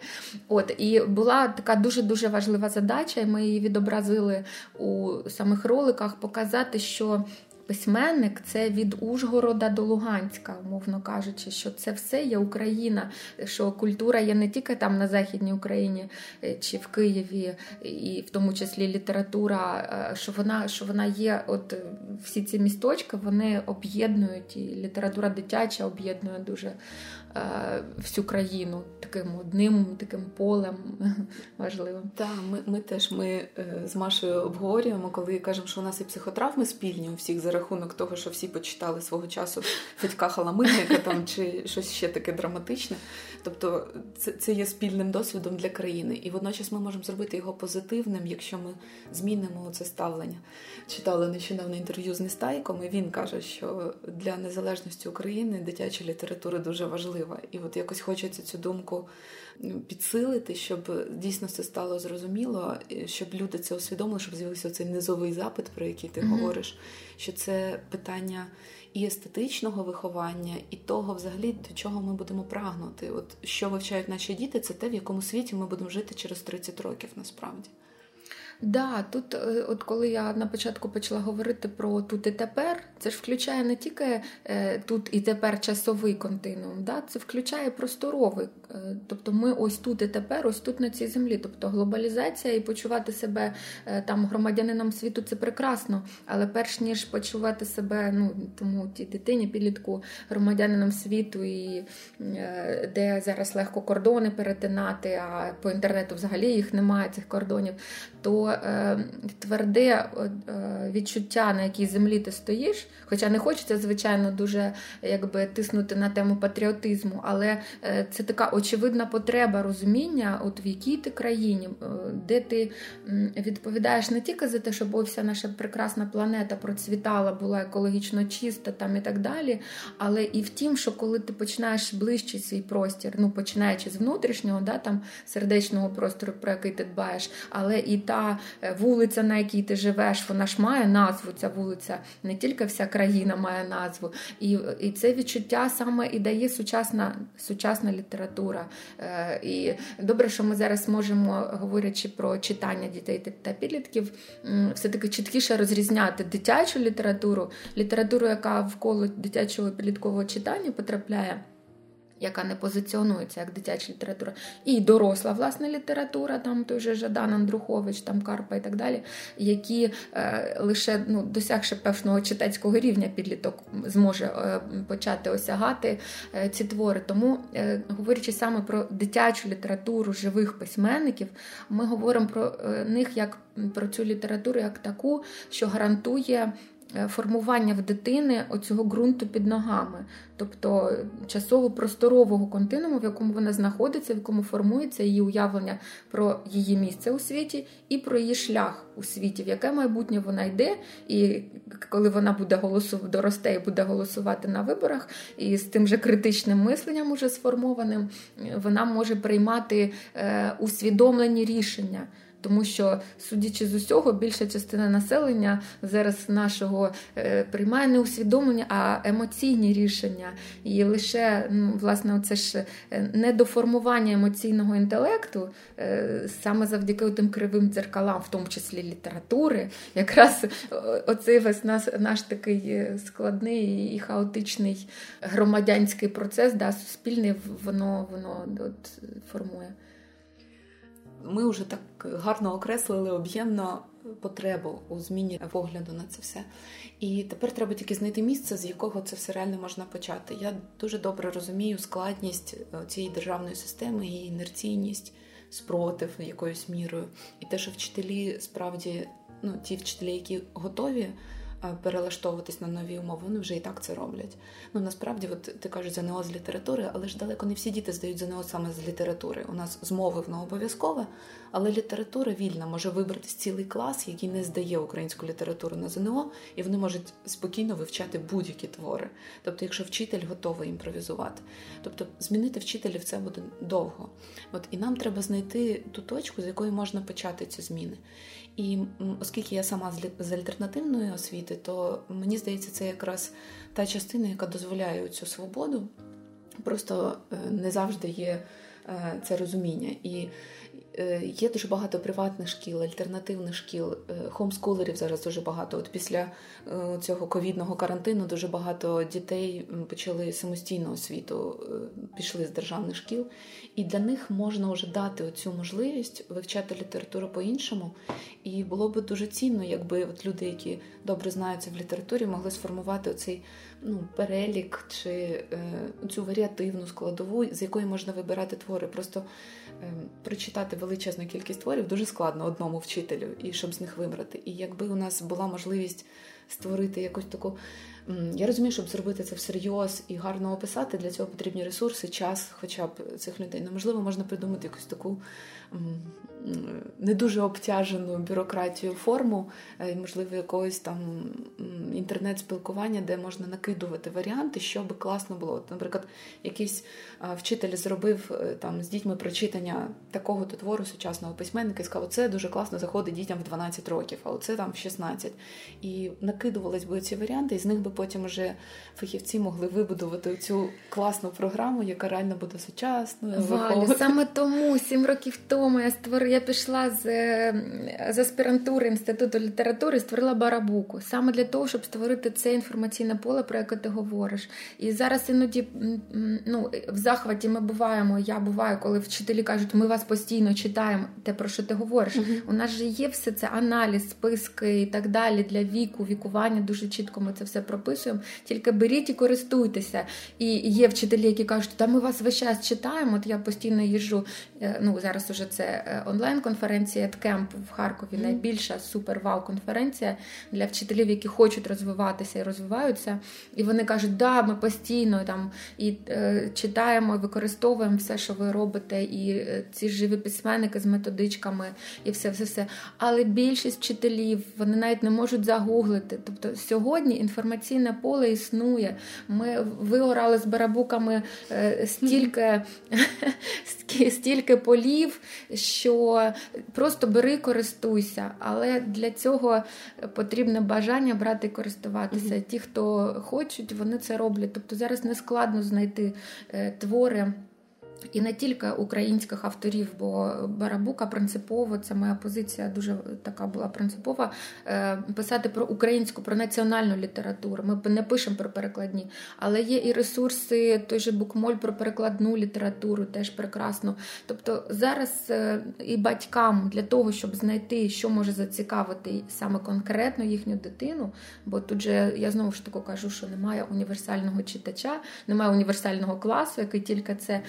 От і була така дуже дуже важлива задача, і ми її відобразили у самих роликах показати, що письменник це від Ужгорода до Луганська, умовно кажучи, що це все є Україна, що культура є не тільки там на Західній Україні е, чи в Києві, і в тому числі література, е, що вона що вона є, от всі ці місточки вони об'єднують, і література дитяча об'єднує дуже Е, всю країну таким одним таким полем (laughs) важливим. Так, ми ми теж ми е, з Машою обговорюємо, коли кажемо, що у нас і психотравми спільні у всіх за рахунок того, що всі почитали свого часу Федька Халамильника там чи щось ще таке драматичне. Тобто це це є спільним досвідом для країни, і водночас ми можемо зробити його позитивним, якщо ми змінимо це ставлення. Читала нещодавно інтерв'ю з Нестайком, і він каже, що для незалежності України дитяча література дуже важлива. І от якось хочеться цю думку підсилити, щоб дійсно це стало зрозуміло, щоб люди це усвідомили, щоб з'явився цей низовий запит, про який ти mm-hmm. говориш, що це питання і естетичного виховання, і того, взагалі, до чого ми будемо прагнути. От що вивчають наші діти, це те, в якому світі ми будемо жити через 30 років насправді. Да, тут, е, от коли я на початку почала говорити про тут і тепер, це ж включає не тільки е, тут і тепер часовий континуум, да, це включає просторовий. Е, тобто ми ось тут і тепер, ось тут на цій землі. Тобто глобалізація і почувати себе там громадянином світу це прекрасно. Але перш ніж почувати себе, ну тому тій дитині, підлітку громадянином світу, і де зараз легко кордони перетинати, а по інтернету взагалі їх немає, цих кордонів, то Е, тверде е, відчуття, на якій землі ти стоїш, Хоча не хочеться, звичайно, дуже якби тиснути на тему патріотизму, але е, це така очевидна потреба розуміння, от в якій ти країні, е, де ти відповідаєш не тільки за те, щоб вся наша прекрасна планета процвітала, була екологічно чиста там і так далі, але і в тім, що коли ти починаєш ближче свій простір, ну починаючи з внутрішнього, да, там сердечного простору, про який ти дбаєш, але і та е, вулиця, на якій ти живеш, вона ж має назву. Ця вулиця не тільки вся країна має назву, і і це відчуття саме і дає сучасна сучасна література. Е, І добре, що ми зараз можемо, говорячи про читання дітей та підлітків, все-таки чіткіше розрізняти дитячу літературу, літературу, яка вколо дитячого підліткового читання потрапляє яка не позиціонується як дитяча література, і доросла власне література, там той же Жадан Андрухович, там Карпа і так далі, які е, лише ну, досягши певного читацького рівня підліток зможе е, почати осягати е, ці твори. Тому, е, говорячи саме про дитячу літературу живих письменників, ми говоримо про е, них як про цю літературу як таку, що гарантує. Е, формування в дитини оцього ґрунту під ногами, тобто часово-просторового континууму, в якому вона знаходиться, в якому формується її уявлення про її місце у світі і про її шлях у світі, в яке майбутнє вона йде, і коли вона буде голосувати, доросте і буде голосувати на виборах, і з тим же критичним мисленням уже сформованим, вона може приймати е, усвідомлені рішення тому що, судячи з усього, більша частина населення зараз нашого е, приймає не усвідомлення, а емоційні рішення. І лише ну, власне це ж е, недоформування емоційного інтелекту, е, саме завдяки тим кривим дзеркалам, в тому числі літератури, якраз оцей весь наш, наш такий складний і хаотичний громадянський процес, да, суспільний, воно воно от, формує ми вже так гарно окреслили об'ємно потребу у зміні погляду на це все. І тепер треба тільки знайти місце, з якого це все реально можна почати. Я дуже добре розумію складність е, цієї державної системи, її інерційність, спротив якоюсь мірою. І те, що вчителі справді, ну ті вчителі, які готові перелаштовуватись на нові умови, вони вже і так це роблять. Ну насправді, от ти кажеш ЗНО з літератури, але ж далеко не всі діти здають ЗНО саме з літератури. У нас з мови воно обов'язкове, але література вільна може вибрати цілий клас, який не здає українську літературу на ЗНО, і вони можуть спокійно вивчати будь-які твори. Тобто, якщо вчитель готовий імпровізувати, тобто змінити вчителів це буде довго. От і нам треба знайти ту точку, з якої можна почати ці зміни. І оскільки я сама з альтернативної освіти, то мені здається, це якраз та частина, яка дозволяє цю свободу. Просто е, не завжди є е, це розуміння. І є дуже багато приватних шкіл, альтернативних шкіл, е, хомскулерів зараз дуже багато. От після е, цього ковідного карантину дуже багато дітей почали самостійну освіту, пішли з державних шкіл, і для них можна вже дати оцю можливість вивчати літературу по-іншому. І було б дуже цінно, якби от люди, які добре знаються в літературі, могли сформувати оцей ну, перелік чи е, цю варіативну складову, з якої можна вибирати твори. Просто е, прочитати величезну кількість творів дуже складно одному вчителю, і щоб з них вибрати. І якби у нас була можливість створити якусь таку. Я розумію, щоб зробити це всерйоз і гарно описати, для цього потрібні ресурси, час, хоча б цих людей. Ну, можливо, можна придумати якусь таку не дуже обтяжену бюрократію форму, е, можливо, якогось там інтернет-спілкування, де можна накидувати варіанти, що би класно було. От, Наприклад, якийсь вчитель зробив е, там з дітьми прочитання такого-то твору сучасного письменника і сказав, це дуже класно заходить дітям в 12 років, а оце там в 16. І накидувались би ці варіанти, і з них би потім вже фахівці могли вибудувати цю класну програму, яка реально буде сучасною. Валя, Саме тому сім років тому я створила, я пішла з з аспірантури інституту літератури, створила барабуку саме для того, щоб створити це інформаційне поле, про яке ти говориш. І зараз іноді ну, в захваті ми буваємо. Я буваю, коли вчителі кажуть, ми вас постійно читаємо, те про що ти говориш. Uh-huh. У нас же є все це аналіз, списки і так далі для віку, віку спілкування, дуже чітко ми це все прописуємо. Тільки беріть і користуйтеся. І є вчителі, які кажуть, та ми вас весь час читаємо. От я постійно їжджу. Е, ну зараз уже це е, онлайн-конференція Кемп в Харкові. Найбільша супер-вау-конференція для вчителів, які хочуть розвиватися і розвиваються. І вони кажуть, да, ми постійно там і е, читаємо, і використовуємо все, що ви робите, і е, ці живі письменники з методичками, і все, все, все. Але більшість вчителів вони навіть не можуть загуглити. Тобто сьогодні інформаційне поле існує. Ми вигорали з барабуками е, стільки, (laughs) стільки полів, що просто бери, користуйся. Але для цього потрібне бажання брати і користуватися. Ті, хто хочуть, вони це роблять. Тобто зараз не складно знайти е, твори. І не тільки українських авторів, бо Барабука принципово, це моя позиція дуже така була принципова. Е, писати про українську, про національну літературу. Ми не пишемо про перекладні, але є і ресурси, той же букмоль про перекладну літературу, теж прекрасно. Тобто зараз е, і батькам для того, щоб знайти, що може зацікавити саме конкретно їхню дитину, бо тут же я знову ж таки кажу, що немає універсального читача, немає універсального класу, який тільки це.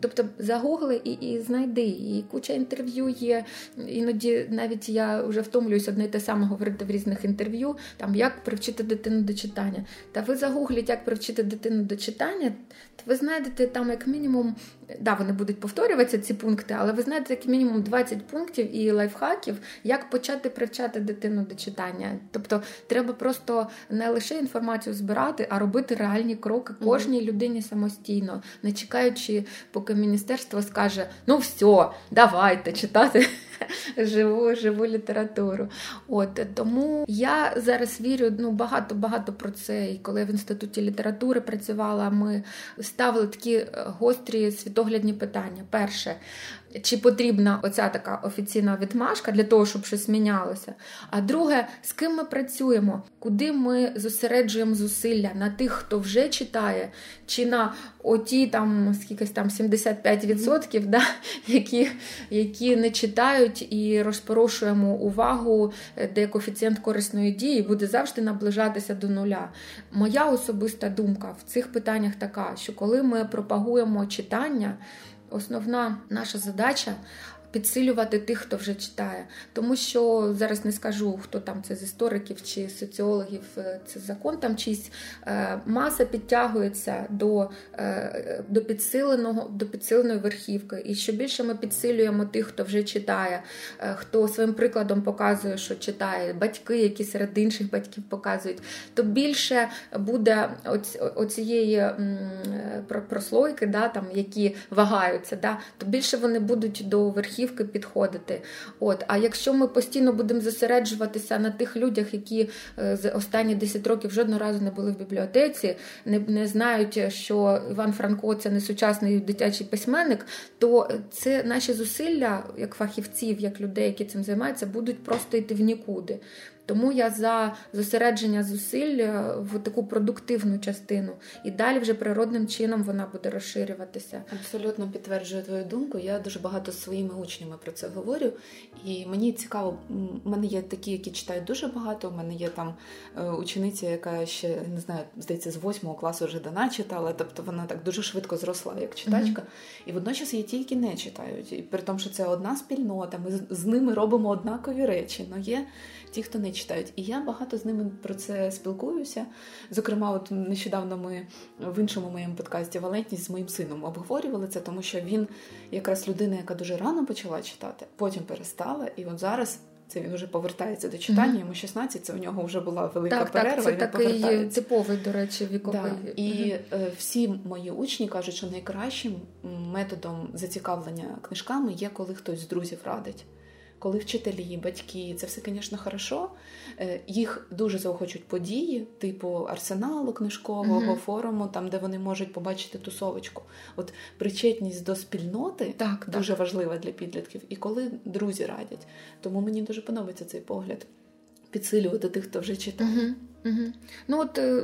Тобто загугли і і знайди. І куча інтерв'ю є. Іноді навіть я вже втомлююсь одне і те саме говорити в різних інтерв'ю, там як привчити дитину до читання. Та ви загугліть, як привчити дитину до читання, то ви знайдете там як мінімум да, вони будуть повторюватися ці пункти, але ви знаєте, як мінімум 20 пунктів і лайфхаків, як почати привчати дитину до читання. Тобто треба просто не лише інформацію збирати, а робити реальні кроки кожній людині самостійно, не чекаючи, поки міністерство скаже: ну все, давайте читати (laughs) живу живу літературу. От Тому я зараз вірю ну, багато-багато про це. І коли я в інституті літератури працювала, ми ставили такі е, гострі світоглядні питання. Перше, чи потрібна оця така офіційна відмашка для того, щоб щось мінялося? А друге, з ким ми працюємо, куди ми зосереджуємо зусилля на тих, хто вже читає, чи на оті там скількись там 75%, да, які які не читають і розпорошуємо увагу, де коефіцієнт корисної дії буде завжди наближатися до нуля. Моя особиста думка в цих питаннях така, що коли ми пропагуємо читання основна наша задача підсилювати тих, хто вже читає. Тому що зараз не скажу, хто там це з істориків чи соціологів, е, це закон там чийсь е, маса підтягується до е, до, підсиленого, до підсиленої верхівки. І що більше ми підсилюємо тих, хто вже читає, хто своїм прикладом показує, що читає, батьки, які серед інших батьків показують, то більше буде оцієї прослойки, да, там, які вагаються, да, то більше вони будуть до верхівки верхівки підходити. От, А якщо ми постійно будемо зосереджуватися на тих людях, які з за останні 10 років жодного разу не були в бібліотеці, не, не знають, що Іван Франко це не сучасний дитячий письменник, то це наші зусилля, як фахівців, як людей, які цим займаються, будуть просто йти в нікуди. Тому я за зосередження зусиль е, в таку продуктивну частину, і далі вже природним чином вона буде розширюватися. Абсолютно підтверджую твою думку. Я дуже багато з своїми учнями про це говорю. І мені цікаво, у мене є такі, які читають дуже багато. У мене є там е, учениця, яка ще не знаю, здається, з восьмого класу вже дана читала. Тобто вона так дуже швидко зросла, як читачка. Mm-hmm. І водночас ті, які не читають. І при тому, що це одна спільнота, ми з ними робимо однакові речі. Но є ті, хто не читають. І я багато з ними про це спілкуюся. Зокрема, от нещодавно ми в іншому моєму подкасті Валентність з моїм сином обговорювали це, тому що він якраз людина, яка дуже рано почала читати, потім перестала, і от зараз. Це він вже повертається до читання, йому 16, це у нього вже була велика так, перерва. Так, Це такий типовий, до речі, віковий. Да. І е, всі мої учні кажуть, що найкращим методом зацікавлення книжками є, коли хтось з друзів радить коли вчителі, батьки, це все, звісно, хорошо. Е, їх дуже заохочуть події, типу арсеналу книжкового mm форуму, там де вони можуть побачити тусовочку. От причетність до спільноти так, дуже так. важлива для підлітків, і коли друзі радять. Тому мені дуже подобається цей погляд. підсилювати тих, хто вже читає. Угу. Угу. Ну от е,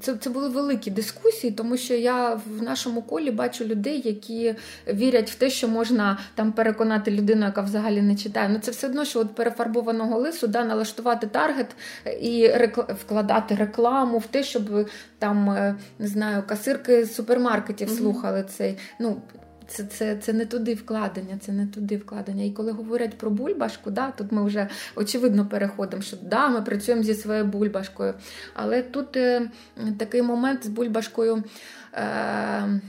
це це були великі дискусії, тому що я в нашому колі бачу людей, які вірять в те, що можна там переконати людину, яка взагалі не читає. Ну це все одно, що от перефарбованого лису да, налаштувати таргет і рекл... вкладати рекламу в те, щоб там е, не знаю, касирки супермаркетів угу. слухали цей. Ну це це, це не туди вкладення, це не туди вкладення. І коли говорять про бульбашку, да, тут ми вже очевидно переходимо, що да, ми працюємо зі своєю бульбашкою. Але тут е, такий момент з бульбашкою. Е,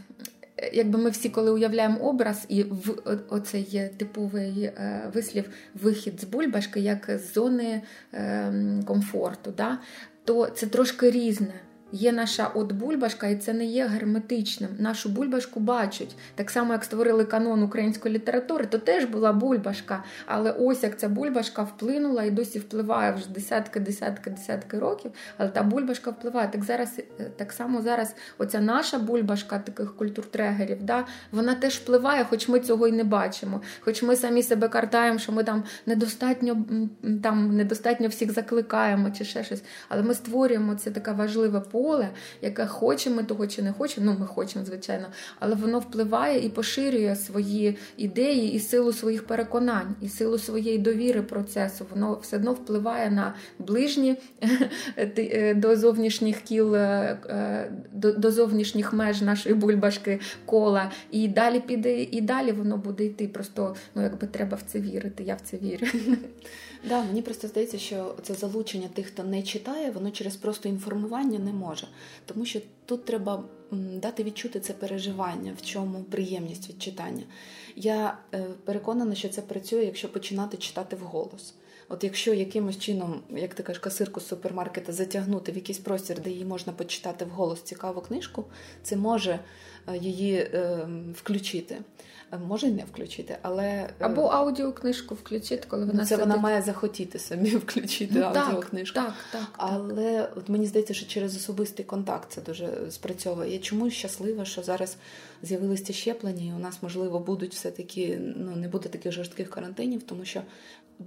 Якби ми всі, коли уявляємо образ, і в оцей типовий е, вислів вихід з бульбашки, як з зони е, комфорту, да, то це трошки різне. Є наша от бульбашка, і це не є герметичним. Нашу бульбашку бачать. Так само, як створили канон української літератури, то теж була бульбашка. Але ось як ця бульбашка вплинула і досі впливає вже десятки, десятки, десятки років. Але та бульбашка впливає. Так зараз е, так само зараз оця наша бульбашка таких культуртрегерів, да, вона теж впливає, хоч ми цього й не бачимо. Хоч ми самі себе картаємо, що ми там недостатньо там недостатньо всіх закликаємо чи ще щось. Але ми створюємо це така важлива поле, яке хочемо того чи не хочемо, ну ми хочемо, звичайно, але воно впливає і поширює свої ідеї і силу своїх переконань, і силу своєї довіри процесу. Воно все одно впливає на ближні (laughs) е, до зовнішніх кіл, е, е, до зовнішніх меж нашої бульбашки кола. І далі піде, і далі воно буде йти. Просто ну якби треба в це вірити. Я в це вірю. (laughs) Да, мені просто здається, що це залучення тих, хто не читає, воно через просто інформування не може. Тому що тут треба дати відчути це переживання, в чому приємність від читання. Я е, переконана, що це працює, якщо починати читати вголос. От якщо якимось чином, як ти кажеш, касирку з супермаркета затягнути в якийсь простір, де її можна почитати вголос цікаву книжку, це може е, її е, включити. Може й не включити, але е, або аудіокнижку включити, коли вона це сидить. вона має захотіти самі (laughs) включити ну, аудіокнижку. Так, так, так, Але от мені здається, що через особистий контакт це дуже спрацьовує. Я чомусь щаслива, що зараз з'явилися щеплення, і у нас можливо будуть все таки ну не буде таких жорстких карантинів, тому що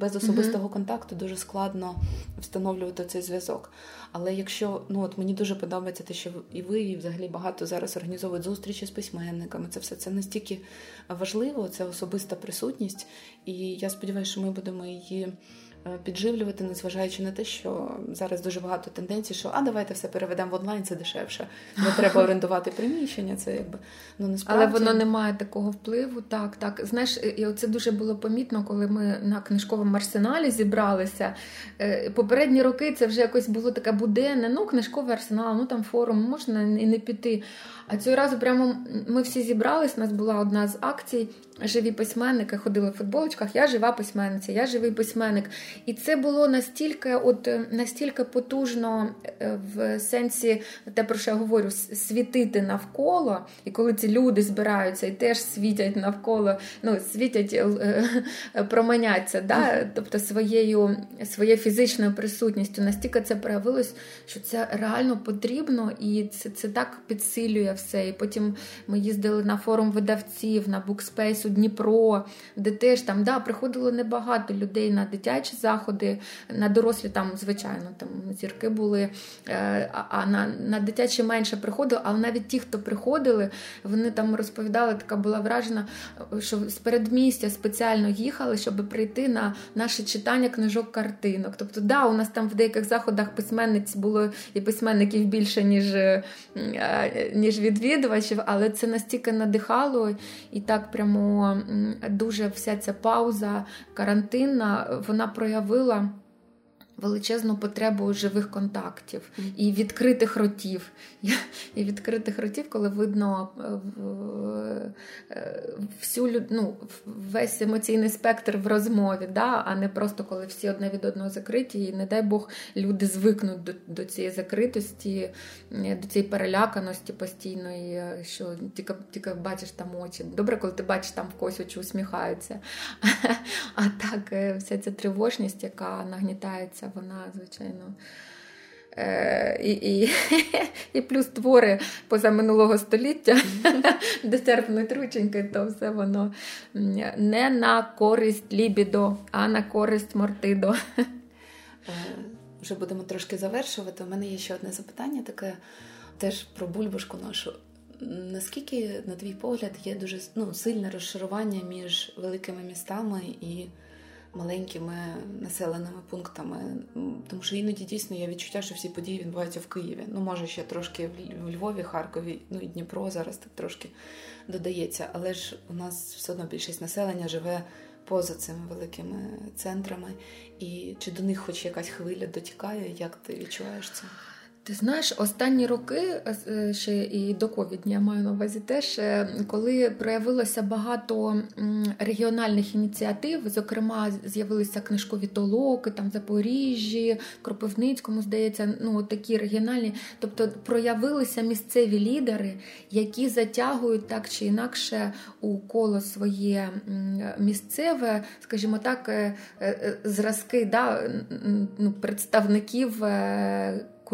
без особистого контакту дуже складно встановлювати цей зв'язок. Але якщо ну от мені дуже подобається те, що і ви, і взагалі багато зараз організовують зустрічі з письменниками, це все це настільки важливо, це особиста присутність, і я сподіваюся, що ми будемо її. Е, підживлювати, незважаючи на те, що зараз дуже багато тенденцій, що а давайте все переведемо в онлайн, це дешевше. Не треба (laughs) орендувати приміщення. Це якби ну насправді... але воно не має такого впливу. Так, так. Знаєш, і це дуже було помітно, коли ми на книжковому арсеналі зібралися. Е, попередні роки це вже якось було таке буденне, ну книжковий арсенал, ну там форум, можна і не піти. А цього разу прямо ми всі зібрались. У нас була одна з акцій. Живі письменники ходили в футболочках. Я жива письменниця, я живий письменник. І це було настільки, от настільки потужно е, в сенсі те, про що я говорю, світити навколо. І коли ці люди збираються і теж світять навколо, ну світять, е, е, променяться, да? тобто своєю своєю фізичною присутністю, настільки це проявилось, що це реально потрібно, і це, це так підсилює все. І потім ми їздили на форум видавців, на Book Space у Дніпро, де теж там да, приходило небагато людей на дитячі заходи, на дорослі там, звичайно, там зірки були, е, а на на дитячі менше приходило, але навіть ті, хто приходили, вони там розповідали, така була вражена, що з передмістя спеціально їхали, щоб прийти на наше читання книжок картинок. Тобто, да, у нас там в деяких заходах письменниць було і письменників більше, ніж е, ніж відвідувачів, але це настільки надихало і так прямо дуже вся ця пауза карантинна вона проявила величезну потребу живих контактів і відкритих ротів. І відкритих ротів, коли видно е, е, всю ну, весь емоційний спектр в розмові, да? а не просто коли всі одне від одного закриті, і не дай Бог люди звикнуть до до цієї закритості, е, до цієї переляканості постійної, що тільки тільки бачиш там очі. Добре, коли ти бачиш там в когось очі усміхаються. (laughs) А так, вся ця тривожність, яка нагнітається вона, звичайно. Е, І і, (laughs) і плюс твори позаминулого століття, (laughs) де терпнуть рученьки, то все воно не на користь лібідо, а на користь мортидо. Вже будемо трошки завершувати. У мене є ще одне запитання, таке теж про бульбашку нашу. Наскільки, на твій погляд, є дуже ну, сильне розшарування між великими містами і маленькими населеними пунктами? Тому що іноді дійсно є відчуття, що всі події відбуваються в Києві. Ну, може, ще трошки в Львові, Харкові, ну і Дніпро зараз так трошки додається. Але ж у нас все одно більшість населення живе поза цими великими центрами. І чи до них хоч якась хвиля дотікає? Як ти відчуваєш це? Ти знаєш, останні роки е, ще і до ковідні, я маю на увазі теж, е, коли проявилося багато регіональних ініціатив, зокрема, з'явилися книжкові толоки, там в Запоріжжі, Кропивницькому, здається, ну такі регіональні, тобто проявилися місцеві лідери, які затягують так чи інакше у коло своє місцеве, скажімо так, е, зразки да, ну, представників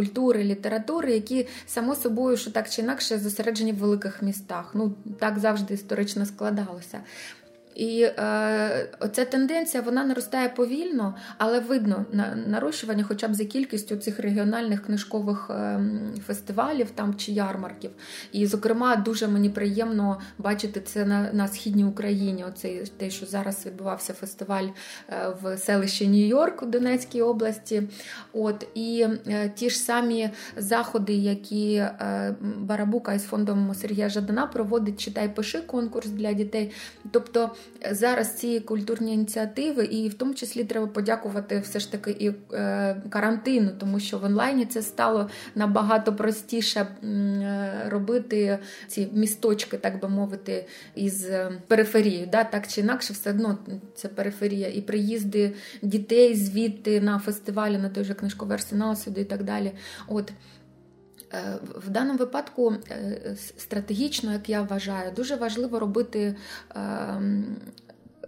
культури, літератури, які само собою, що так чи інакше зосереджені в великих містах. Ну так завжди історично складалося. І е, оця тенденція вона наростає повільно, але видно на нарощування, хоча б за кількістю цих регіональних книжкових е, фестивалів там чи ярмарків. І, зокрема, дуже мені приємно бачити це на на східній Україні. Оце те, що зараз відбувався фестиваль е, в селищі Нью-Йорк у Донецькій області. От і е, ті ж самі заходи, які е, Барабука із фондом Сергія Жадана проводить читай пиши конкурс для дітей. Тобто зараз ці культурні ініціативи, і в тому числі треба подякувати все ж таки і е, карантину, тому що в онлайні це стало набагато простіше е, робити ці місточки, так би мовити, із е, периферією. Да? Так чи інакше, все одно це периферія, і приїзди дітей звідти на фестивалі, на той же книжковий арсенал сюди і так далі. От. В даному випадку е, стратегічно, як я вважаю, дуже важливо робити ем,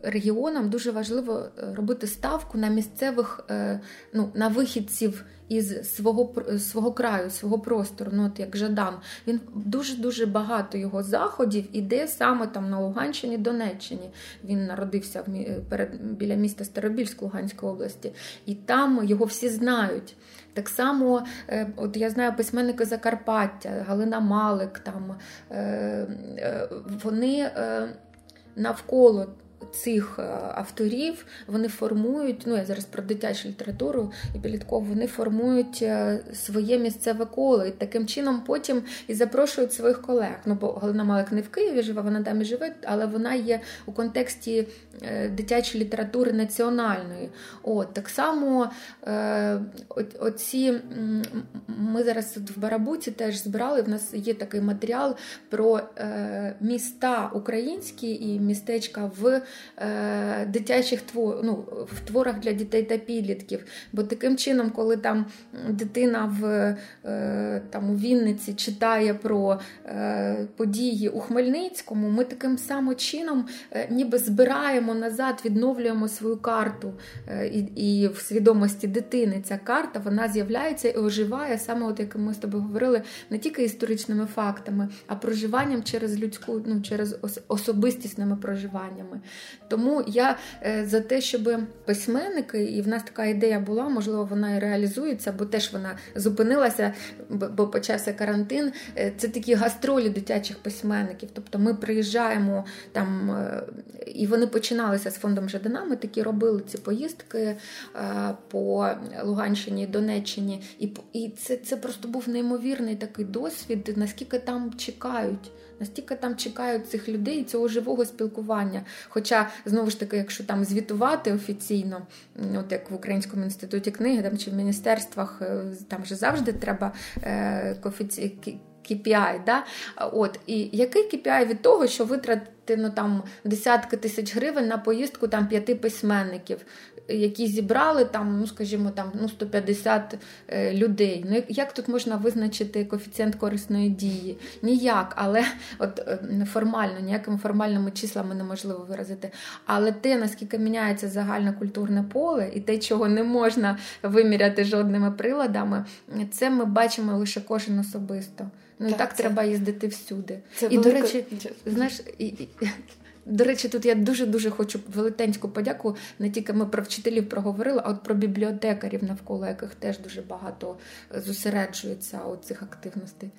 регіонам, дуже важливо е, робити ставку на місцевих е, ну, на вихідців із свого свого краю, свого простору, ну от як Жадан. Він дуже-дуже багато його заходів іде саме там на Луганщині, Донеччині. Він народився в перед біля міста Старобільськ Луганської області, і там його всі знають. Так само, е, от я знаю письменники Закарпаття, Галина Малик, там е, е, вони навколо цих е, авторів вони формують, ну я зараз про дитячу літературу і підліткову, вони формують е, своє місцеве коло і таким чином потім і запрошують своїх колег. Ну, бо Галина Малик не в Києві живе, вона там і живе, але вона є у контексті е, дитячої літератури національної. От, Так само оці ми зараз в Барабуці теж збирали. В нас є такий матеріал про міста українські і містечка в е, дитячих твор, ну, в творах для дітей та підлітків. Бо таким чином, коли там дитина в е, там, у Вінниці читає про е, події у Хмельницькому, ми таким самим чином е, ніби збираємо назад, відновлюємо свою карту. І, і в свідомості дитини ця карта вона з'являється і оживає саме, от як ми з тобою говорили, не тільки історичними фактами, а проживанням через людську, ну через особистісними проживаннями. Тому я е, за те, щоб письменники, і в нас така ідея була, можливо, вона і реалізується, бо теж вона зупинилася, бо почався карантин. Е, це такі гастролі дитячих письменників. Тобто ми приїжджаємо там, е, і вони починалися з фондом Жадана. Ми такі робили ці поїздки по Луганщині, Донеччині, і і це, це просто був неймовірний такий досвід, наскільки там чекають настільки там чекають цих людей цього живого спілкування. Хоча, знову ж таки, якщо там звітувати офіційно, от як в Українському інституті книги там чи в міністерствах, е, там вже завжди треба е, коефіці... KPI, да? От, І який KPI від того, що витратити ну, там, десятки тисяч гривень на поїздку там, п'яти письменників? Які зібрали там, ну скажімо, там ну 150 е, людей. Ну як тут можна визначити коефіцієнт корисної дії? Ніяк, але от е, формально, ніякими формальними числами неможливо виразити. Але те, наскільки міняється загальне культурне поле, і те, чого не можна виміряти жодними приладами, це ми бачимо лише кожен особисто. Ну так, і так це... треба їздити всюди. Це і, велика... до речі, знаєш, і, До речі, тут я дуже дуже хочу велетенську подяку. Не тільки ми про вчителів проговорили, а от про бібліотекарів, навколо яких теж дуже багато зосереджується у цих активностей.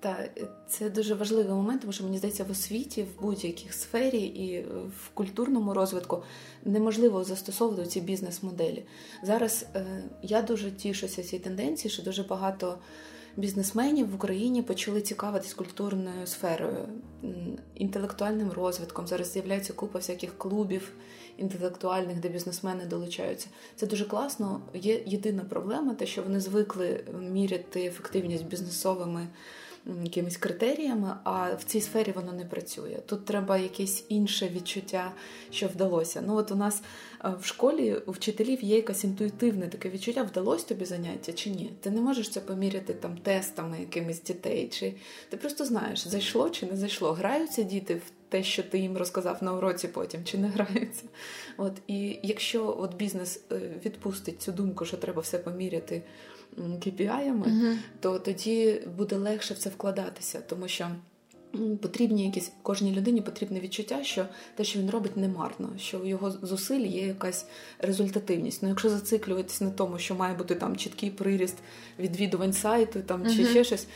Так, це дуже важливий момент, тому що мені здається, в освіті, в будь-якій сфері і в культурному розвитку неможливо застосовувати ці бізнес-моделі. Зараз е, я дуже тішуся цій тенденції, що дуже багато бізнесменів в Україні почали цікавитись культурною сферою, інтелектуальним розвитком. Зараз з'являється купа всяких клубів інтелектуальних, де бізнесмени долучаються. Це дуже класно. Є єдина проблема, те, що вони звикли міряти ефективність бізнесовими якимись критеріями, а в цій сфері воно не працює. Тут треба якесь інше відчуття, що вдалося. Ну от у нас е, в школі у вчителів є якесь інтуїтивне таке відчуття, вдалося тобі заняття чи ні. Ти не можеш це поміряти там тестами якимись дітей, чи ти просто знаєш, зайшло чи не зайшло. Граються діти в. Те, що ти їм розказав на уроці потім, чи не граються. От І якщо от бізнес е, відпустить цю думку, що треба все поміряти KPI-ами, то тоді буде легше в це вкладатися, тому що. Потрібні якісь кожній людині потрібне відчуття, що те, що він робить, не марно, що у його зусиль є якась результативність. Ну, якщо зациклюватись на тому, що має бути там чіткий приріст відвідувань сайту, там uh-huh. чи ще щось,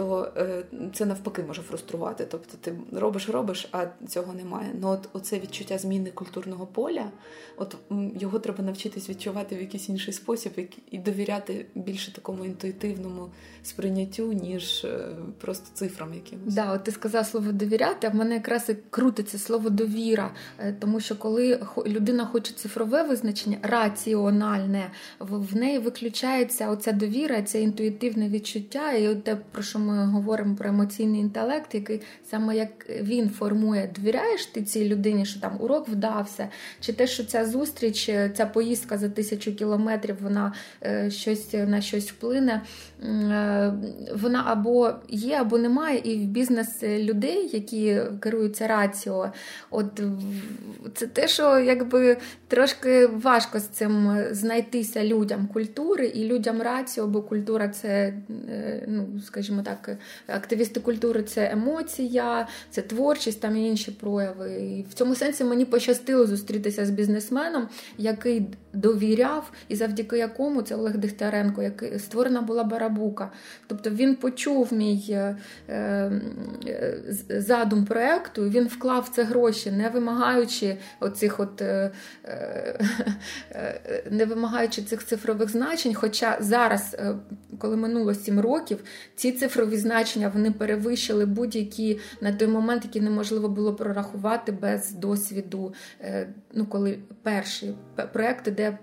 то е, це навпаки може фруструвати. Тобто ти робиш, робиш, а цього немає. Ну от оце відчуття зміни культурного поля, от його треба навчитись відчувати в якийсь інший спосіб і довіряти більше такому інтуїтивному сприйняттю, ніж е, просто цифрам якимось. Да, от ти сказав слово довіряти, а в мене якраз і крутиться слово довіра, е, тому що коли людина хоче цифрове визначення, раціональне, в неї виключається оця довіра, це інтуїтивне відчуття, і те, про що ми говоримо про емоційний інтелект, який саме як він формує, довіряєш ти цій людині, що там урок вдався, чи те, що ця зустріч, ця поїздка за тисячу кілометрів, вона е, щось на щось вплине. Е, вона або є, або немає, і в бізнес людей, які керуються раціо, от це те, що якби трошки важко з цим знайтися людям культури і людям раціо, бо культура це, е, ну скажімо так, активісти культури це емоція, це творчість там і інші прояви. І в цьому сенсі мені пощастило зустрітися з бізнесменом, який довіряв, і завдяки якому це Олег Дегтяренко, який створена була барабука. Тобто він почув мій е, е, задум проекту, він вклав це гроші, не вимагаючи оцих от е, не вимагаючи цих цифрових значень. Хоча зараз, коли минуло 7 років, ці цифрові значення вони перевищили будь-які на той момент, які неможливо було прорахувати без досвіду. Ну, коли перші проекти, де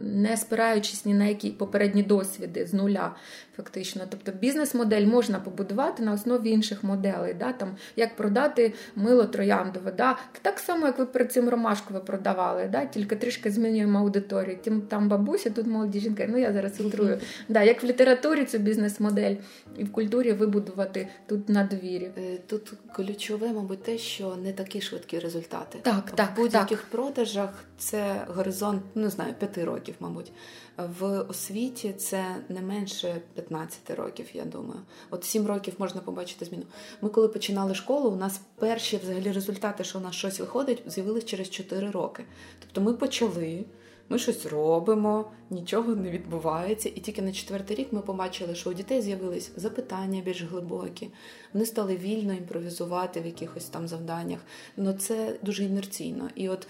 не спираючись ні на які попередні досвіди з нуля, фактично. Тобто бізнес-модель можна побудувати на основі інших моделей. Да? Там, Як продати мило трояндове. Да? Так само, як ви перед цим ромашку ви продавали, да? тільки трішки змінюємо аудиторію. Тим там бабуся, тут молоді жінки. Ну я зараз фільтрую. (laughs) Да, Як в літературі цю бізнес-модель і в культурі вибудувати тут на довірі. Е, тут ключове, мабуть, те, що не такі швидкі результати. Так, так, В будь-яких так. продажах це горизонт, не знаю, п'яти років, мабуть. В освіті це не менше 15 років, я думаю. От 7 років можна побачити зміну. Ми, коли починали школу, у нас перші взагалі результати, що у нас щось виходить, з'явились через 4 роки. Тобто ми почали. Ми щось робимо, нічого не відбувається, і тільки на четвертий рік ми побачили, що у дітей з'явились запитання більш глибокі, вони стали вільно імпровізувати в якихось там завданнях. Ну це дуже інерційно. І от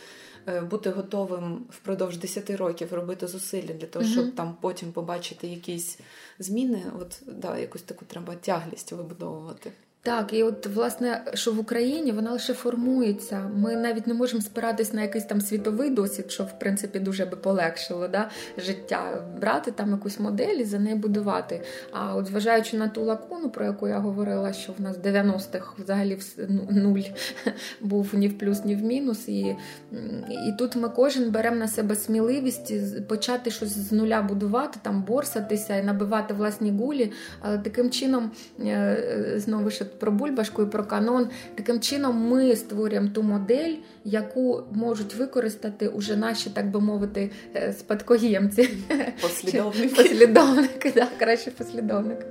бути готовим впродовж 10 років робити зусилля для того, щоб mm-hmm. там потім побачити якісь зміни. От да, якусь таку треба тяглість вибудовувати. Так, і от власне, що в Україні вона лише формується. Ми навіть не можемо спиратись на якийсь там світовий досвід, що в принципі дуже би полегшило да, життя, брати там якусь модель і за неї будувати. А от зважаючи на ту лакуну, про яку я говорила, що в нас 90-х взагалі ну, нуль (laughs) був ні в плюс, ні в мінус. І і тут ми кожен беремо на себе сміливість почати щось з нуля будувати, там борсатися і набивати власні гулі, але таким чином е, знову ж про бульбашку і про канон. Таким чином, ми створюємо ту модель, яку можуть використати уже наші, так би мовити, е, спадкоємці. Послідовники. (laughs) Послідовники, да, краще послідовники.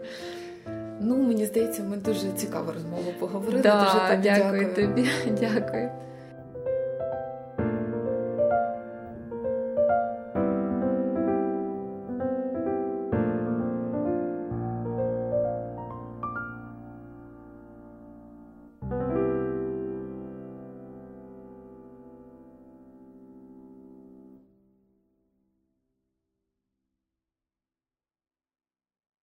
Ну, мені здається, ми дуже цікаву розмову поговорили. Да, дуже тобі дякую дякую тобі. (laughs) Дякую.